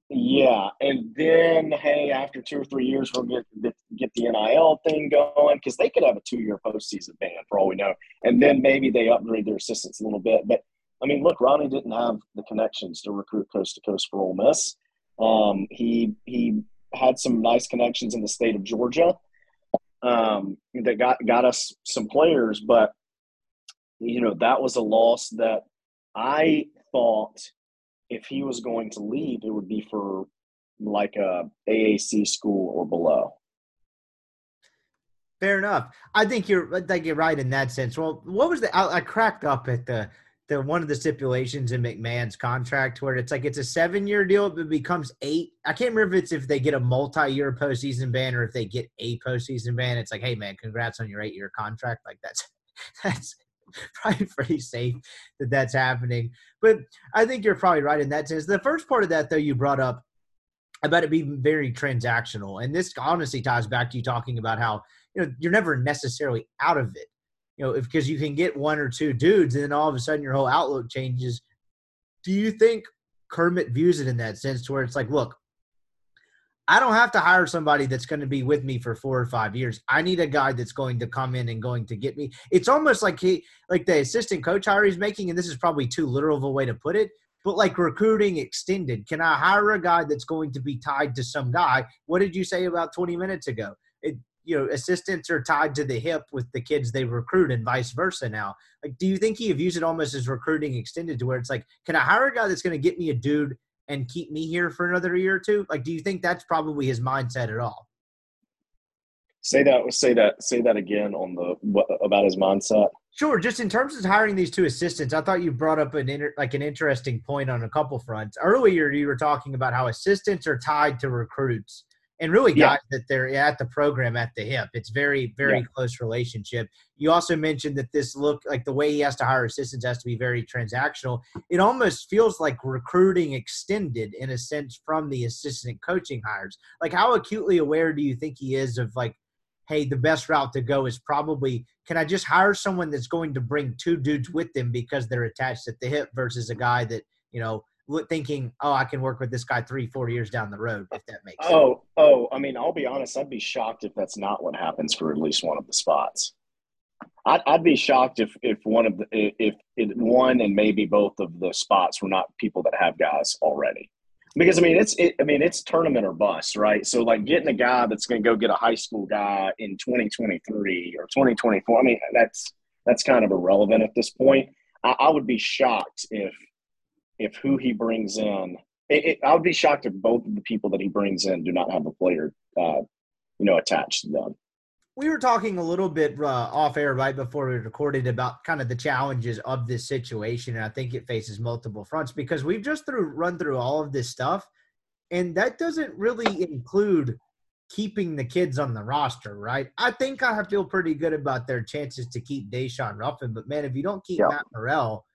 Yeah, and then hey, after two or three years, we'll get get the NIL thing going because they could have a two year postseason ban for all we know, and then maybe they upgrade their assistants a little bit. But I mean, look, Ronnie didn't have the connections to recruit coast to coast for Ole Miss. Um, he he had some nice connections in the state of Georgia um, that got got us some players, but you know that was a loss that I thought if he was going to leave, it would be for like a AAC school or below. Fair enough. I think you're I think you're right in that sense. Well, what was the I, I cracked up at the the one of the stipulations in McMahon's contract where it's like it's a seven year deal, but it becomes eight. I can't remember if it's if they get a multi year postseason ban or if they get a postseason ban. It's like, hey man, congrats on your eight year contract. Like that's that's probably pretty safe that that's happening. But I think you're probably right in that sense. The first part of that though you brought up about it being very transactional, and this honestly ties back to you talking about how you know you're never necessarily out of it you know, because you can get one or two dudes, and then all of a sudden your whole outlook changes. Do you think Kermit views it in that sense, to where it's like, look, I don't have to hire somebody that's going to be with me for four or five years. I need a guy that's going to come in and going to get me. It's almost like he, like the assistant coach hire he's making, and this is probably too literal of a way to put it, but like recruiting extended. Can I hire a guy that's going to be tied to some guy? What did you say about 20 minutes ago? It, you know assistants are tied to the hip with the kids they recruit and vice versa now like do you think he views it almost as recruiting extended to where it's like can i hire a guy that's going to get me a dude and keep me here for another year or two like do you think that's probably his mindset at all say that say that say that again on the what, about his mindset Sure. Just in terms of hiring these two assistants, I thought you brought up an inter, like an interesting point on a couple fronts. Earlier, you were talking about how assistants are tied to recruits, and really yeah. guys that they're at the program at the hip. It's very, very yeah. close relationship. You also mentioned that this look like the way he has to hire assistants has to be very transactional. It almost feels like recruiting extended in a sense from the assistant coaching hires. Like how acutely aware do you think he is of like, hey, the best route to go is probably can I just hire someone that's going to bring two dudes with them because they're attached at the hip versus a guy that, you know, thinking, oh, I can work with this guy three, four years down the road, if that makes oh, sense. Oh, I mean, I'll be honest, I'd be shocked if that's not what happens for at least one of the spots. I'd, I'd be shocked if, if one of the, if it, one and maybe both of the spots were not people that have guys already. Because I mean, it's it, I mean, it's tournament or bust, right? So like getting a guy that's going to go get a high school guy in 2023 or 2024. I mean, that's that's kind of irrelevant at this point. I, I would be shocked if if who he brings in, it, it, I would be shocked if both of the people that he brings in do not have a player, uh, you know, attached to them. We were talking a little bit uh, off air right before we recorded about kind of the challenges of this situation, and I think it faces multiple fronts because we've just through run through all of this stuff, and that doesn't really include keeping the kids on the roster, right? I think I feel pretty good about their chances to keep Daeshun Ruffin, but man, if you don't keep yep. Matt Murrell,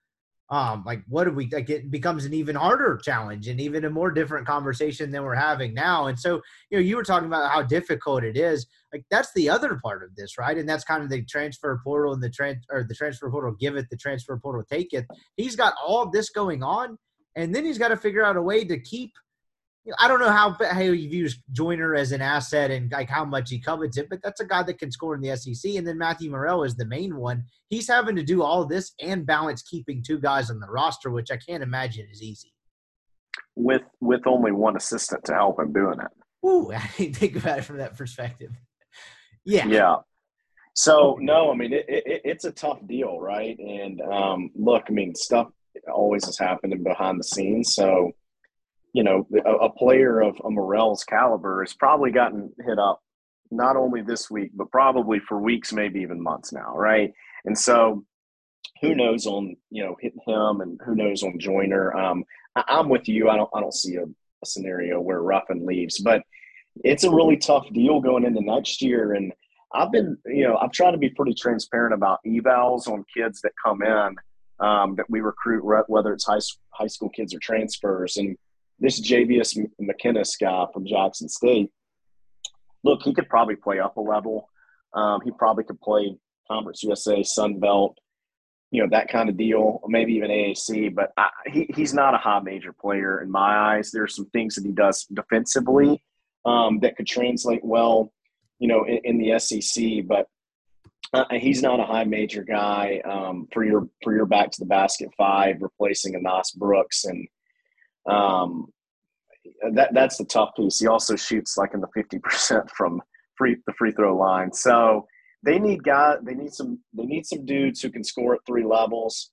um, like what do we like it becomes an even harder challenge and even a more different conversation than we're having now. And so you know you were talking about how difficult it is. Like that's the other part of this right? And that's kind of the transfer portal and the trans or the transfer portal give it the transfer portal take it. He's got all this going on and then he's got to figure out a way to keep I don't know how how he views Joiner as an asset and like how much he covets it, but that's a guy that can score in the SEC. And then Matthew Murrell is the main one. He's having to do all this and balance keeping two guys on the roster, which I can't imagine is easy. With with only one assistant to help him doing it. Ooh, I didn't think about it from that perspective. Yeah. Yeah. So no, I mean it, it, it's a tough deal, right? And um, look, I mean stuff always is happening behind the scenes, so you know, a, a player of a Murrell's caliber has probably gotten hit up not only this week, but probably for weeks, maybe even months now, right? And so, who knows on you know hit him, and who knows on Joiner. Um, I, am with you. I don't I don't see a, a scenario where Ruffin leaves, but it's a really tough deal going into next year. And I've been you know I've tried to be pretty transparent about evals on kids that come in um, that we recruit, whether it's high high school kids or transfers, and this Jayveous McKinnis guy from Jackson State, look, he could probably play up a level. Um, he probably could play Conference USA, Sun Belt, you know, that kind of deal, maybe even AAC. But I, he, he's not a high major player in my eyes. There's some things that he does defensively um, that could translate well. you know, in, in the SEC, but uh, he's not a high major guy um, for your for your back to the basket five, replacing Anas Brooks, and um, that that's the tough piece. He also shoots like in the fifty percent from free the free throw line. So they need guy they need some they need some dudes who can score at three levels.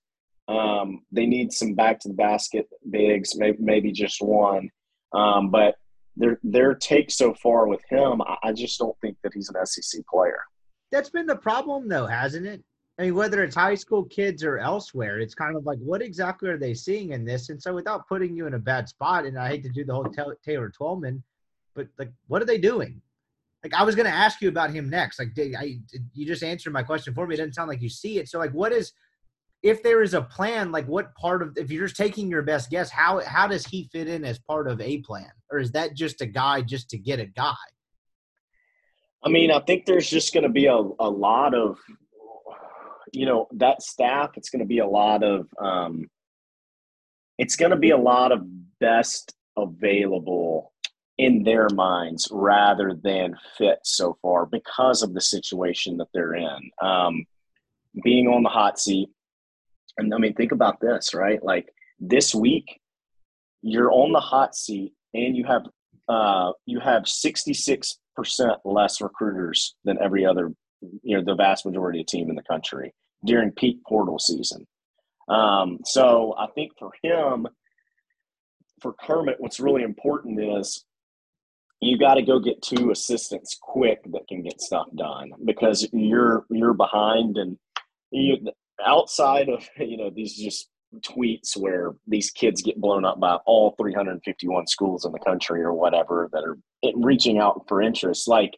Um, they need some back to the basket bigs, maybe maybe just one. Um, but their their take so far with him, I, I just don't think that he's an SEC player. That's been the problem, though, hasn't it? I mean, whether it's high school kids or elsewhere, it's kind of like, what exactly are they seeing in this? And so, without putting you in a bad spot, and I hate to do the whole Taylor Twellman, but like, what are they doing? Like, I was going to ask you about him next. Like, did I, you just answered my question for me. It doesn't sound like you see it. So, like, what is, if there is a plan, like, what part of, if you're just taking your best guess, how how does he fit in as part of a plan, or is that just a guy just to get a guy? I mean, I think there's just going to be a, a lot of, you know, that staff. It's going to be a lot of, um, it's going to be a lot of best available in their minds rather than fit so far because of the situation that they're in. Um, being on the hot seat. And I mean, think about this, right? Like this week, you're on the hot seat and you have uh, you have 66 percent less recruiters than every other, you know, the vast majority of team in the country during peak portal season. Um, so I think for him, for Kermit, what's really important is you got to go get two assistants quick that can get stuff done because you're you're behind and you outside of you know these just tweets where these kids get blown up by all 351 schools in the country or whatever that are reaching out for interest. Like,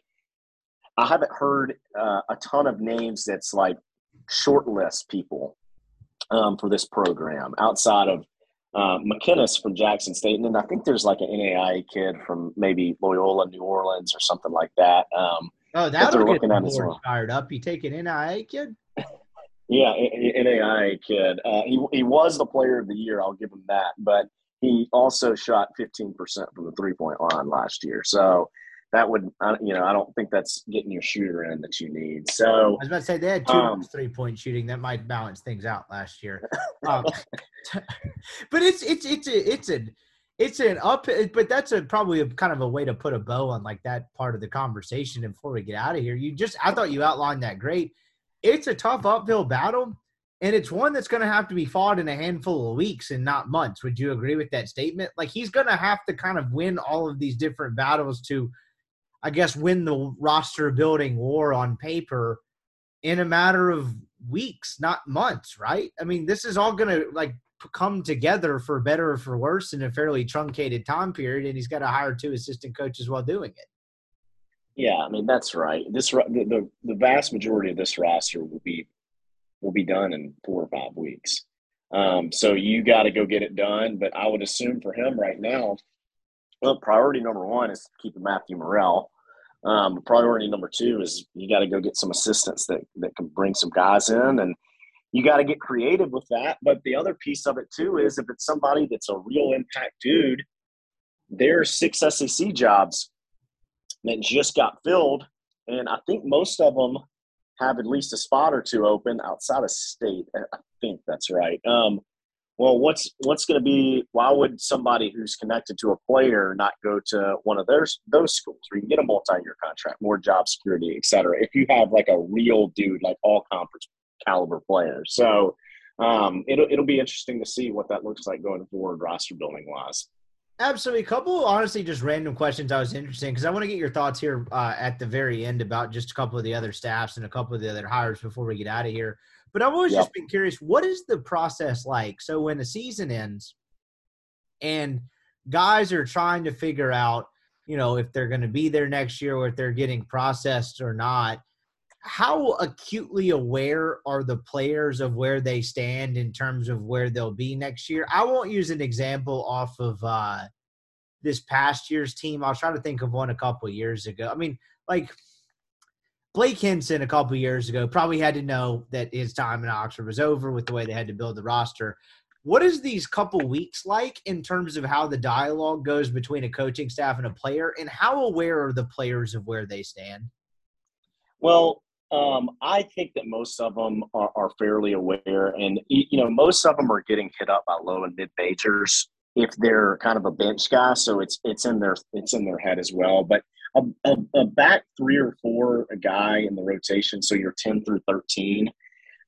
I haven't heard uh, a ton of names that's like shortlist people um, for this program outside of uh, McKinnis from Jackson State, and then I think there's like an NAIA kid from maybe Loyola, New Orleans, or something like that. Um, oh, that, they're looking at as well. Fired up. You take an NAIA kid? Yeah, NAIA kid. Uh, he he was the player of the year. I'll give him that. But he also shot 15% from the three point line last year. So that would, you know, I don't think that's getting your shooter in that you need. So I was about to say they had two um, three point shooting that might balance things out last year. Um, but it's it's it's a, it's an it's an up, but that's a probably a kind of a way to put a bow on like that part of the conversation. Before we get out of here, you just I thought you outlined that great it's a tough uphill battle, and it's one that's going to have to be fought in a handful of weeks and not months. Would you agree with that statement? Like he's going to have to kind of win all of these different battles to, I guess, win the roster building war on paper in a matter of weeks, not months, right? I mean, this is all going to like come together for better or for worse in a fairly truncated time period, and he's got to hire two assistant coaches while doing it. Yeah, I mean that's right. This the, the the vast majority of this roster will be will be done in four or five weeks. Um, so you got to go get it done. But I would assume for him right now, well, priority number one is keeping Matthew Murrell. Um, priority number two is you got to go get some assistants that that can bring some guys in, and you got to get creative with that. But the other piece of it too is if it's somebody that's a real impact dude, there's six SEC jobs that just got filled. And I think most of them have at least a spot or two open outside of state. I think that's right. Um, well, what's what's going to be? Why would somebody who's connected to a player not go to one of those those schools where you get a multi-year contract, more job security, et cetera? If you have like a real dude, like all conference caliber player, so um, it'll it'll be interesting to see what that looks like going forward, roster building wise. Absolutely. A couple, honestly, just random questions I was interested in because I want to get your thoughts here uh, at the very end about just a couple of the other staffs and a couple of the other hires before we get out of here. But I've always yep. just been curious what is the process like? So when the season ends and guys are trying to figure out, you know, if they're going to be there next year or if they're getting processed or not – how acutely aware are the players of where they stand in terms of where they'll be next year? I won't use an example off of uh, this past year's team. I'll try to think of one a couple years ago. I mean, like Blake Hinson a couple years ago probably had to know that his time in Oxford was over with the way they had to build the roster. What is these couple weeks like in terms of how the dialogue goes between a coaching staff and a player, and how aware are the players of where they stand? Well, um, I think that most of them are, are, fairly aware, and you know, most of them are getting hit up by low and mid majors if they're kind of a bench guy. So it's it's in their it's in their head as well. But a, a, a back three or four a guy in the rotation, so you're ten through thirteen,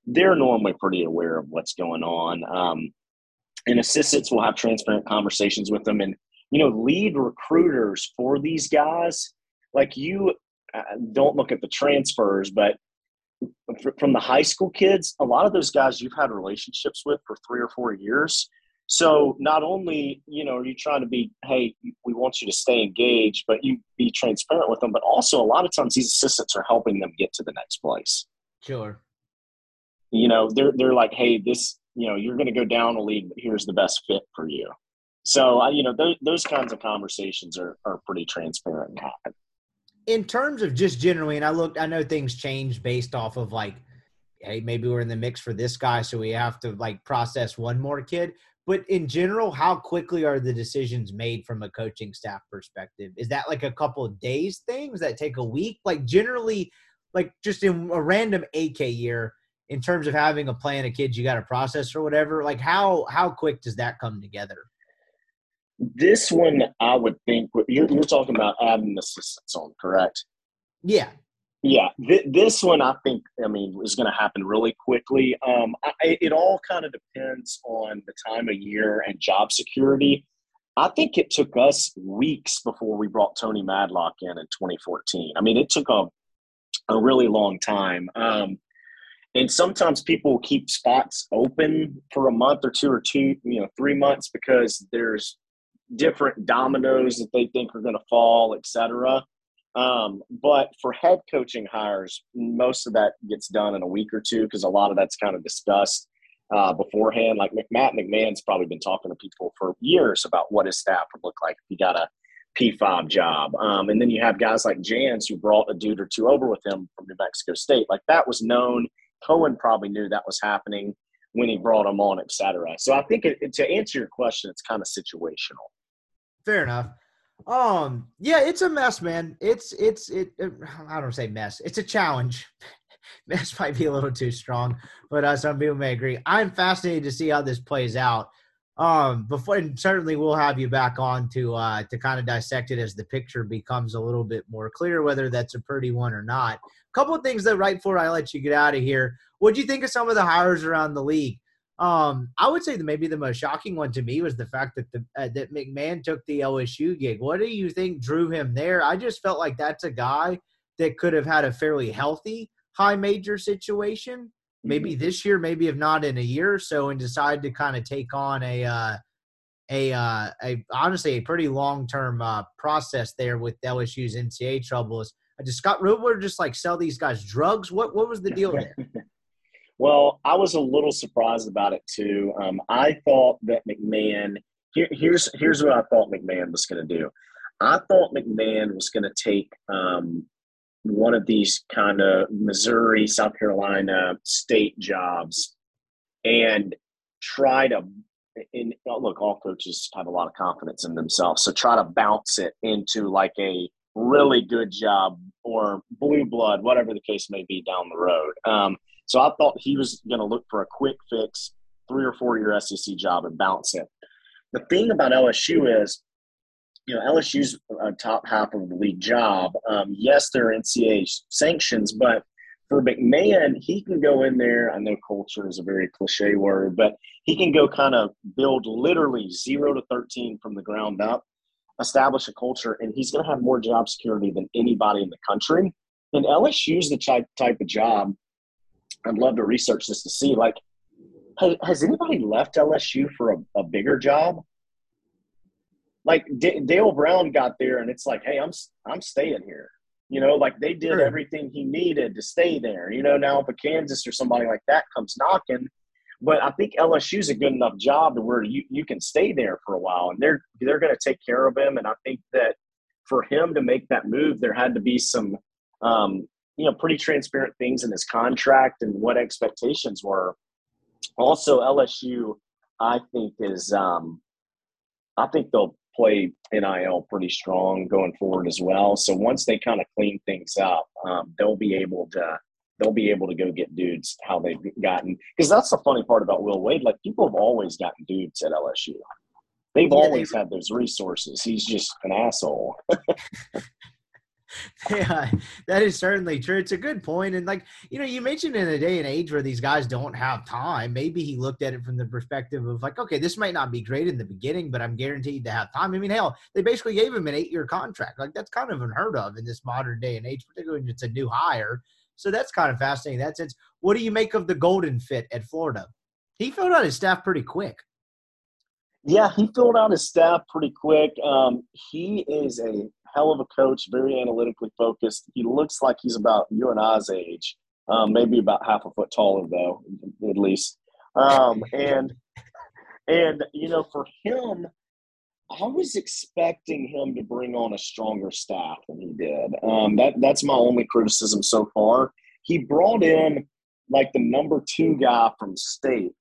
they're normally pretty aware of what's going on. Um, and assistants will have transparent conversations with them, and you know, lead recruiters for these guys, like you uh, don't look at the transfers, but from the high school kids, a lot of those guys you've had relationships with for three or four years. So mm-hmm. not only you know are you trying to be, hey, we want you to stay engaged, but you be transparent with them, but also a lot of times these assistants are helping them get to the next place. Sure. You know, they're they're like, hey, this, you know, you're going to go down a league, but here's the best fit for you. So, you know, those, those kinds of conversations are, are pretty transparent and happen in terms of just generally, and I looked, I know things change based off of like, hey, maybe we're in the mix for this guy, so we have to like process one more kid. But in general, how quickly are the decisions made from a coaching staff perspective? Is that like a couple of days things that take a week? Like generally, like just in a random AK year, in terms of having a plan of kids you got to process or whatever, like how how quick does that come together? This one, I would think you're, you're talking about adding assistants on, correct? Yeah. Yeah, th- this one I think I mean is going to happen really quickly. Um, I, it all kind of depends on the time of year and job security. I think it took us weeks before we brought Tony Madlock in in 2014. I mean, it took a a really long time. Um, and sometimes people keep spots open for a month or two or two, you know, three months because there's different dominoes that they think are going to fall, etc. Um, but for head coaching hires, most of that gets done in a week or two because a lot of that's kind of discussed uh, beforehand. Like Matt McMahon's probably been talking to people for years about what his staff would look like if he got a P5 job. Um, and then you have guys like Jans who brought a dude or two over with him from New Mexico State. Like that was known. Cohen probably knew that was happening when he brought him on, et cetera. So I think it, to answer your question, it's kind of situational. Fair enough. Um, yeah, it's a mess, man. It's it's it. it I don't say mess. It's a challenge. mess might be a little too strong, but uh, some people may agree. I'm fascinated to see how this plays out. Um, before and certainly we'll have you back on to uh to kind of dissect it as the picture becomes a little bit more clear, whether that's a pretty one or not. A couple of things that right before I let you get out of here. What do you think of some of the hires around the league? Um, I would say that maybe the most shocking one to me was the fact that the uh, that McMahon took the LSU gig. What do you think drew him there? I just felt like that's a guy that could have had a fairly healthy high major situation, maybe mm-hmm. this year, maybe if not in a year or so, and decide to kind of take on a uh, a uh, a honestly a pretty long term uh, process there with LSU's NCAA troubles. I just Scott Roebler just like sell these guys drugs. What what was the deal there? Well, I was a little surprised about it too. Um, I thought that McMahon. Here, here's here's what I thought McMahon was going to do. I thought McMahon was going to take um, one of these kind of Missouri, South Carolina state jobs and try to. In, look, all coaches have a lot of confidence in themselves, so try to bounce it into like a really good job or blue blood, whatever the case may be down the road. Um, so I thought he was going to look for a quick fix, three or four year SEC job and bounce it. The thing about LSU is, you know, LSU's a top half of the league job. Um, yes, there are NCAA sanctions, but for McMahon, he can go in there. I know culture is a very cliche word, but he can go kind of build literally zero to 13 from the ground up, establish a culture, and he's going to have more job security than anybody in the country. And LSU's the type, type of job I'd love to research this to see like, hey, has anybody left LSU for a, a bigger job? Like D- Dale Brown got there, and it's like, hey, I'm I'm staying here. You know, like they did sure. everything he needed to stay there. You know, now if a Kansas or somebody like that comes knocking, but I think LSU's a good enough job to where you, you can stay there for a while, and they're they're going to take care of him. And I think that for him to make that move, there had to be some um, you know pretty transparent things in his contract and what expectations were. Also, LSU, I think is um, I think they'll play NIL pretty strong going forward as well. So once they kind of clean things up, um, they'll be able to they'll be able to go get dudes how they've gotten because that's the funny part about Will Wade. Like people have always gotten dudes at LSU. They've yeah, always they, had those resources. He's just an asshole. yeah, that is certainly true. It's a good point. And like, you know, you mentioned in a day and age where these guys don't have time, maybe he looked at it from the perspective of like, okay, this might not be great in the beginning, but I'm guaranteed to have time. I mean, hell, they basically gave him an eight year contract. Like that's kind of unheard of in this modern day and age, particularly when it's a new hire. So that's kind of fascinating in that sense. What do you make of the Golden fit at Florida? He filled out his staff pretty quick. Yeah, he filled out his staff pretty quick. Um, he is a hell of a coach, very analytically focused. He looks like he's about you and I's age, um, maybe about half a foot taller though, at least. Um, and and you know, for him, I was expecting him to bring on a stronger staff than he did. Um, that that's my only criticism so far. He brought in like the number two guy from state,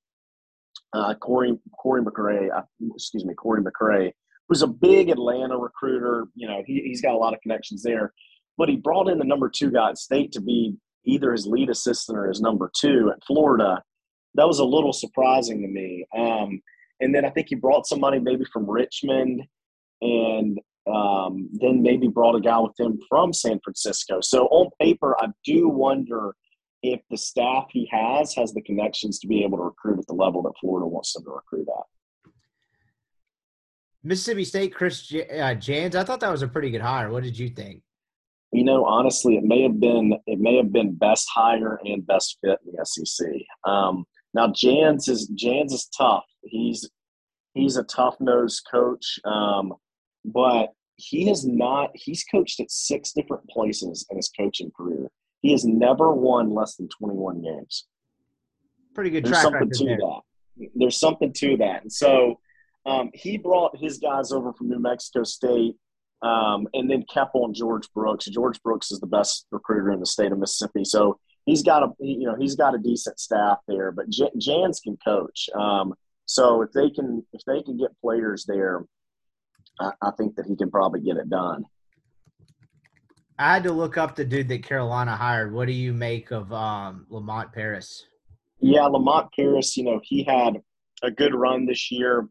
uh, Corey Korey McCray. Uh, excuse me, Korey McCray, who's a big Atlanta recruiter. You know, he, he's got a lot of connections there. But he brought in the number two guy at state to be either his lead assistant or his number two at Florida. That was a little surprising to me. Um, and then I think he brought somebody maybe from Richmond and um, then maybe brought a guy with him from San Francisco. So on paper, I do wonder if the staff he has has the connections to be able to recruit at the level that Florida wants them to recruit at. Mississippi State, Chris J- uh, Jans. I thought that was a pretty good hire. What did you think? You know, honestly, it may have been it may have been best hire and best fit in the SEC. Um, now Jans is Jans is tough. He's he's a tough nosed coach, um, but he has not. He's coached at six different places in his coaching career. He has never won less than twenty one games. Pretty good. There's something to there. that. There's something to that, and so um, he brought his guys over from New Mexico State. Um, and then kept on George Brooks. George Brooks is the best recruiter in the state of Mississippi. So he's got a you know he's got a decent staff there, but J- Jans can coach. Um, so if they can if they can get players there, I, I think that he can probably get it done. I had to look up the dude that Carolina hired. What do you make of um, Lamont Paris? Yeah, Lamont Paris. You know he had a good run this year.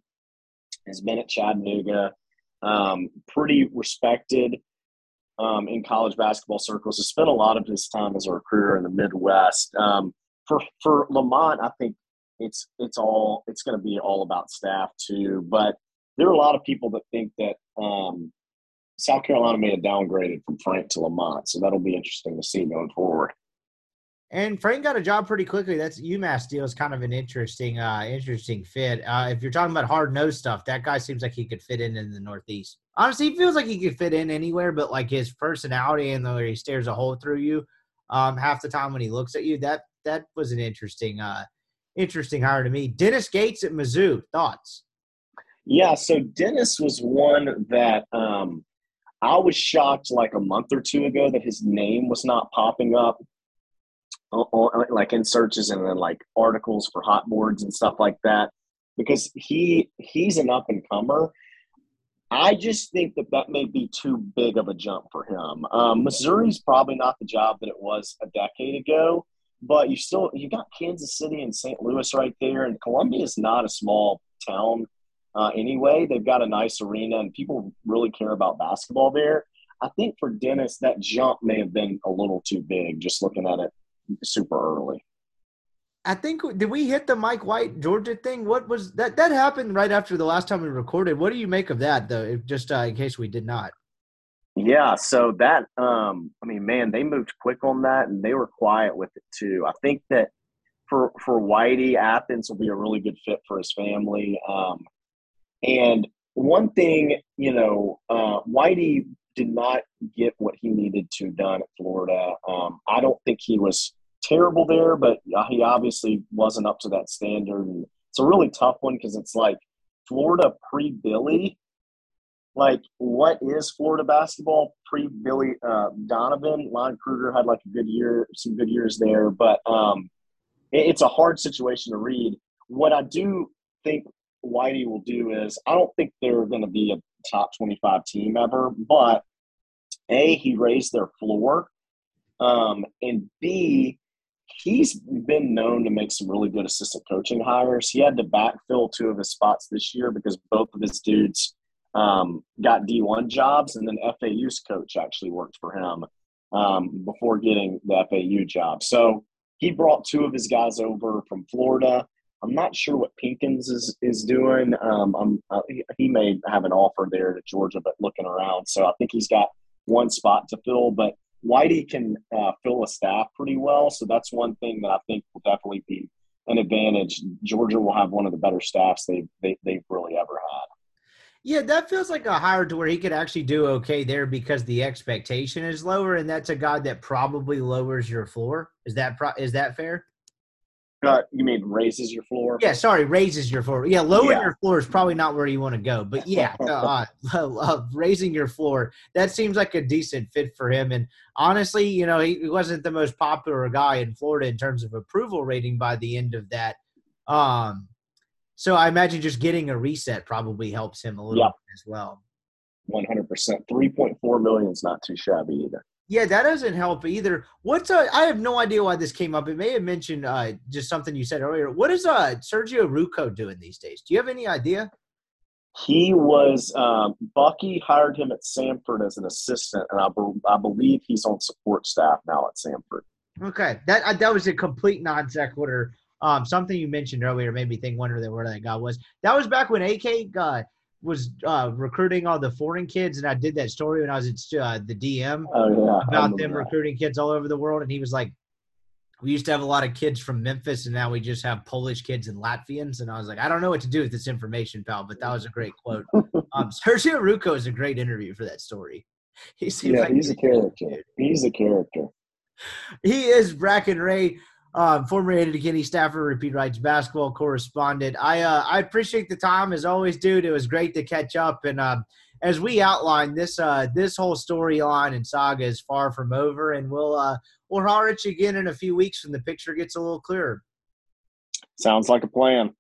Has been at Chattanooga, um, pretty respected um, in college basketball circles. Has spent a lot of his time as a recruiter in the Midwest. Um, for for Lamont, I think it's it's all it's going to be all about staff too. But there are a lot of people that think that um, South Carolina may have downgraded from Frank to Lamont, so that'll be interesting to see going forward. And Frank got a job pretty quickly. That's UMass deal is kind of an interesting, uh, interesting fit. Uh, if you're talking about hard nose stuff, that guy seems like he could fit in in the Northeast. Honestly, he feels like he could fit in anywhere, but like his personality and the way he stares a hole through you, um, half the time when he looks at you, that that was an interesting, uh, interesting hire to me. Dennis Gates at Mizzou, thoughts? Yeah, so Dennis was one that um, I was shocked like a month or two ago that his name was not popping up like in searches and then like articles for hot boards and stuff like that because he he's an up and comer. I just think that that may be too big of a jump for him. Um, Missouri's probably not the job that it was a decade ago, but you still you got Kansas City and St. Louis right there, and Columbia is not a small town uh, anyway. They've got a nice arena, and people really care about basketball there. I think for Dennis, that jump may have been a little too big, just looking at it super early. I think did we hit the Mike White Georgia thing? What was that? That happened right after the last time we recorded. What do you make of that, though? Just uh, in case we did not. Yeah, so that um I mean, man, they moved quick on that and they were quiet with it too. I think that for for Whitey, Athens will be a really good fit for his family. Um and one thing, you know, uh Whitey did not get what he needed to done at Florida. Um I don't think he was terrible there, but he obviously wasn't up to that standard and it's a really tough one because it's like Florida pre Billy like what is Florida basketball pre Billy uh, Donovan? Lon Kruger had like a good year, some good years there, but um, it, it's a hard situation to read. What I do think Whitey will do is I don't think they're going to be a top 25 team ever, but A, he raised their floor. Um, and B, he's been known to make some really good assistant coaching hires. He had to backfill two of his spots this year because both of his dudes um, got D1 jobs, and then FAU's coach actually worked for him um, before getting the FAU job. So he brought two of his guys over from Florida. I'm not sure what Pinkins is is doing. Um, uh, he, he may have an offer there to Georgia, but looking around, so I think he's got one spot to fill. But Whitey can uh, fill a staff pretty well, so that's one thing that I think will definitely be an advantage. Georgia will have one of the better staffs they've they, they've really ever had. Yeah, that feels like a hire to where he could actually do okay there because the expectation is lower, and that's a guy that probably lowers your floor. Is that pro- is that fair? Uh, you mean raises your floor? Yeah, sorry, raises your floor. Yeah, lowering yeah. your floor is probably not where you want to go. But yeah, uh, uh, raising your floor that seems like a decent fit for him. And honestly, you know, he, he wasn't the most popular guy in Florida in terms of approval rating by the end of that. Um, so I imagine just getting a reset probably helps him a little yep. as well. One hundred percent. Three point four million is not too shabby either. Yeah, that doesn't help either. What's uh, I have no idea why this came up. It may have mentioned uh, just something you said earlier. What is uh Sergio Rouco doing these days? Do you have any idea? He was um, Bucky hired him at Samford as an assistant, and I, be- I believe he's on support staff now at Samford. Okay, that uh, that was a complete non sequitur. Um, something you mentioned earlier made me think wonder that where that guy was. That was back when AK uh, was uh, recruiting all the foreign kids, and I did that story when I was at uh, the DM oh, yeah. about them that. recruiting kids all over the world. And he was like, "We used to have a lot of kids from Memphis, and now we just have Polish kids and Latvians." And I was like, "I don't know what to do with this information, pal," but that was a great quote. um, Sergio Rouco is a great interview for that story. He seems yeah, like he's a character. He's a character. He is Bracken Ray um, former Ada Kenny Stafford, Rippee Writes basketball correspondent. I uh, I appreciate the time as always, dude. It was great to catch up, and uh, as we outlined, this uh, this whole storyline and saga is far from over, and we'll uh, we'll holler at you again in a few weeks when the picture gets a little clearer. Sounds like a plan.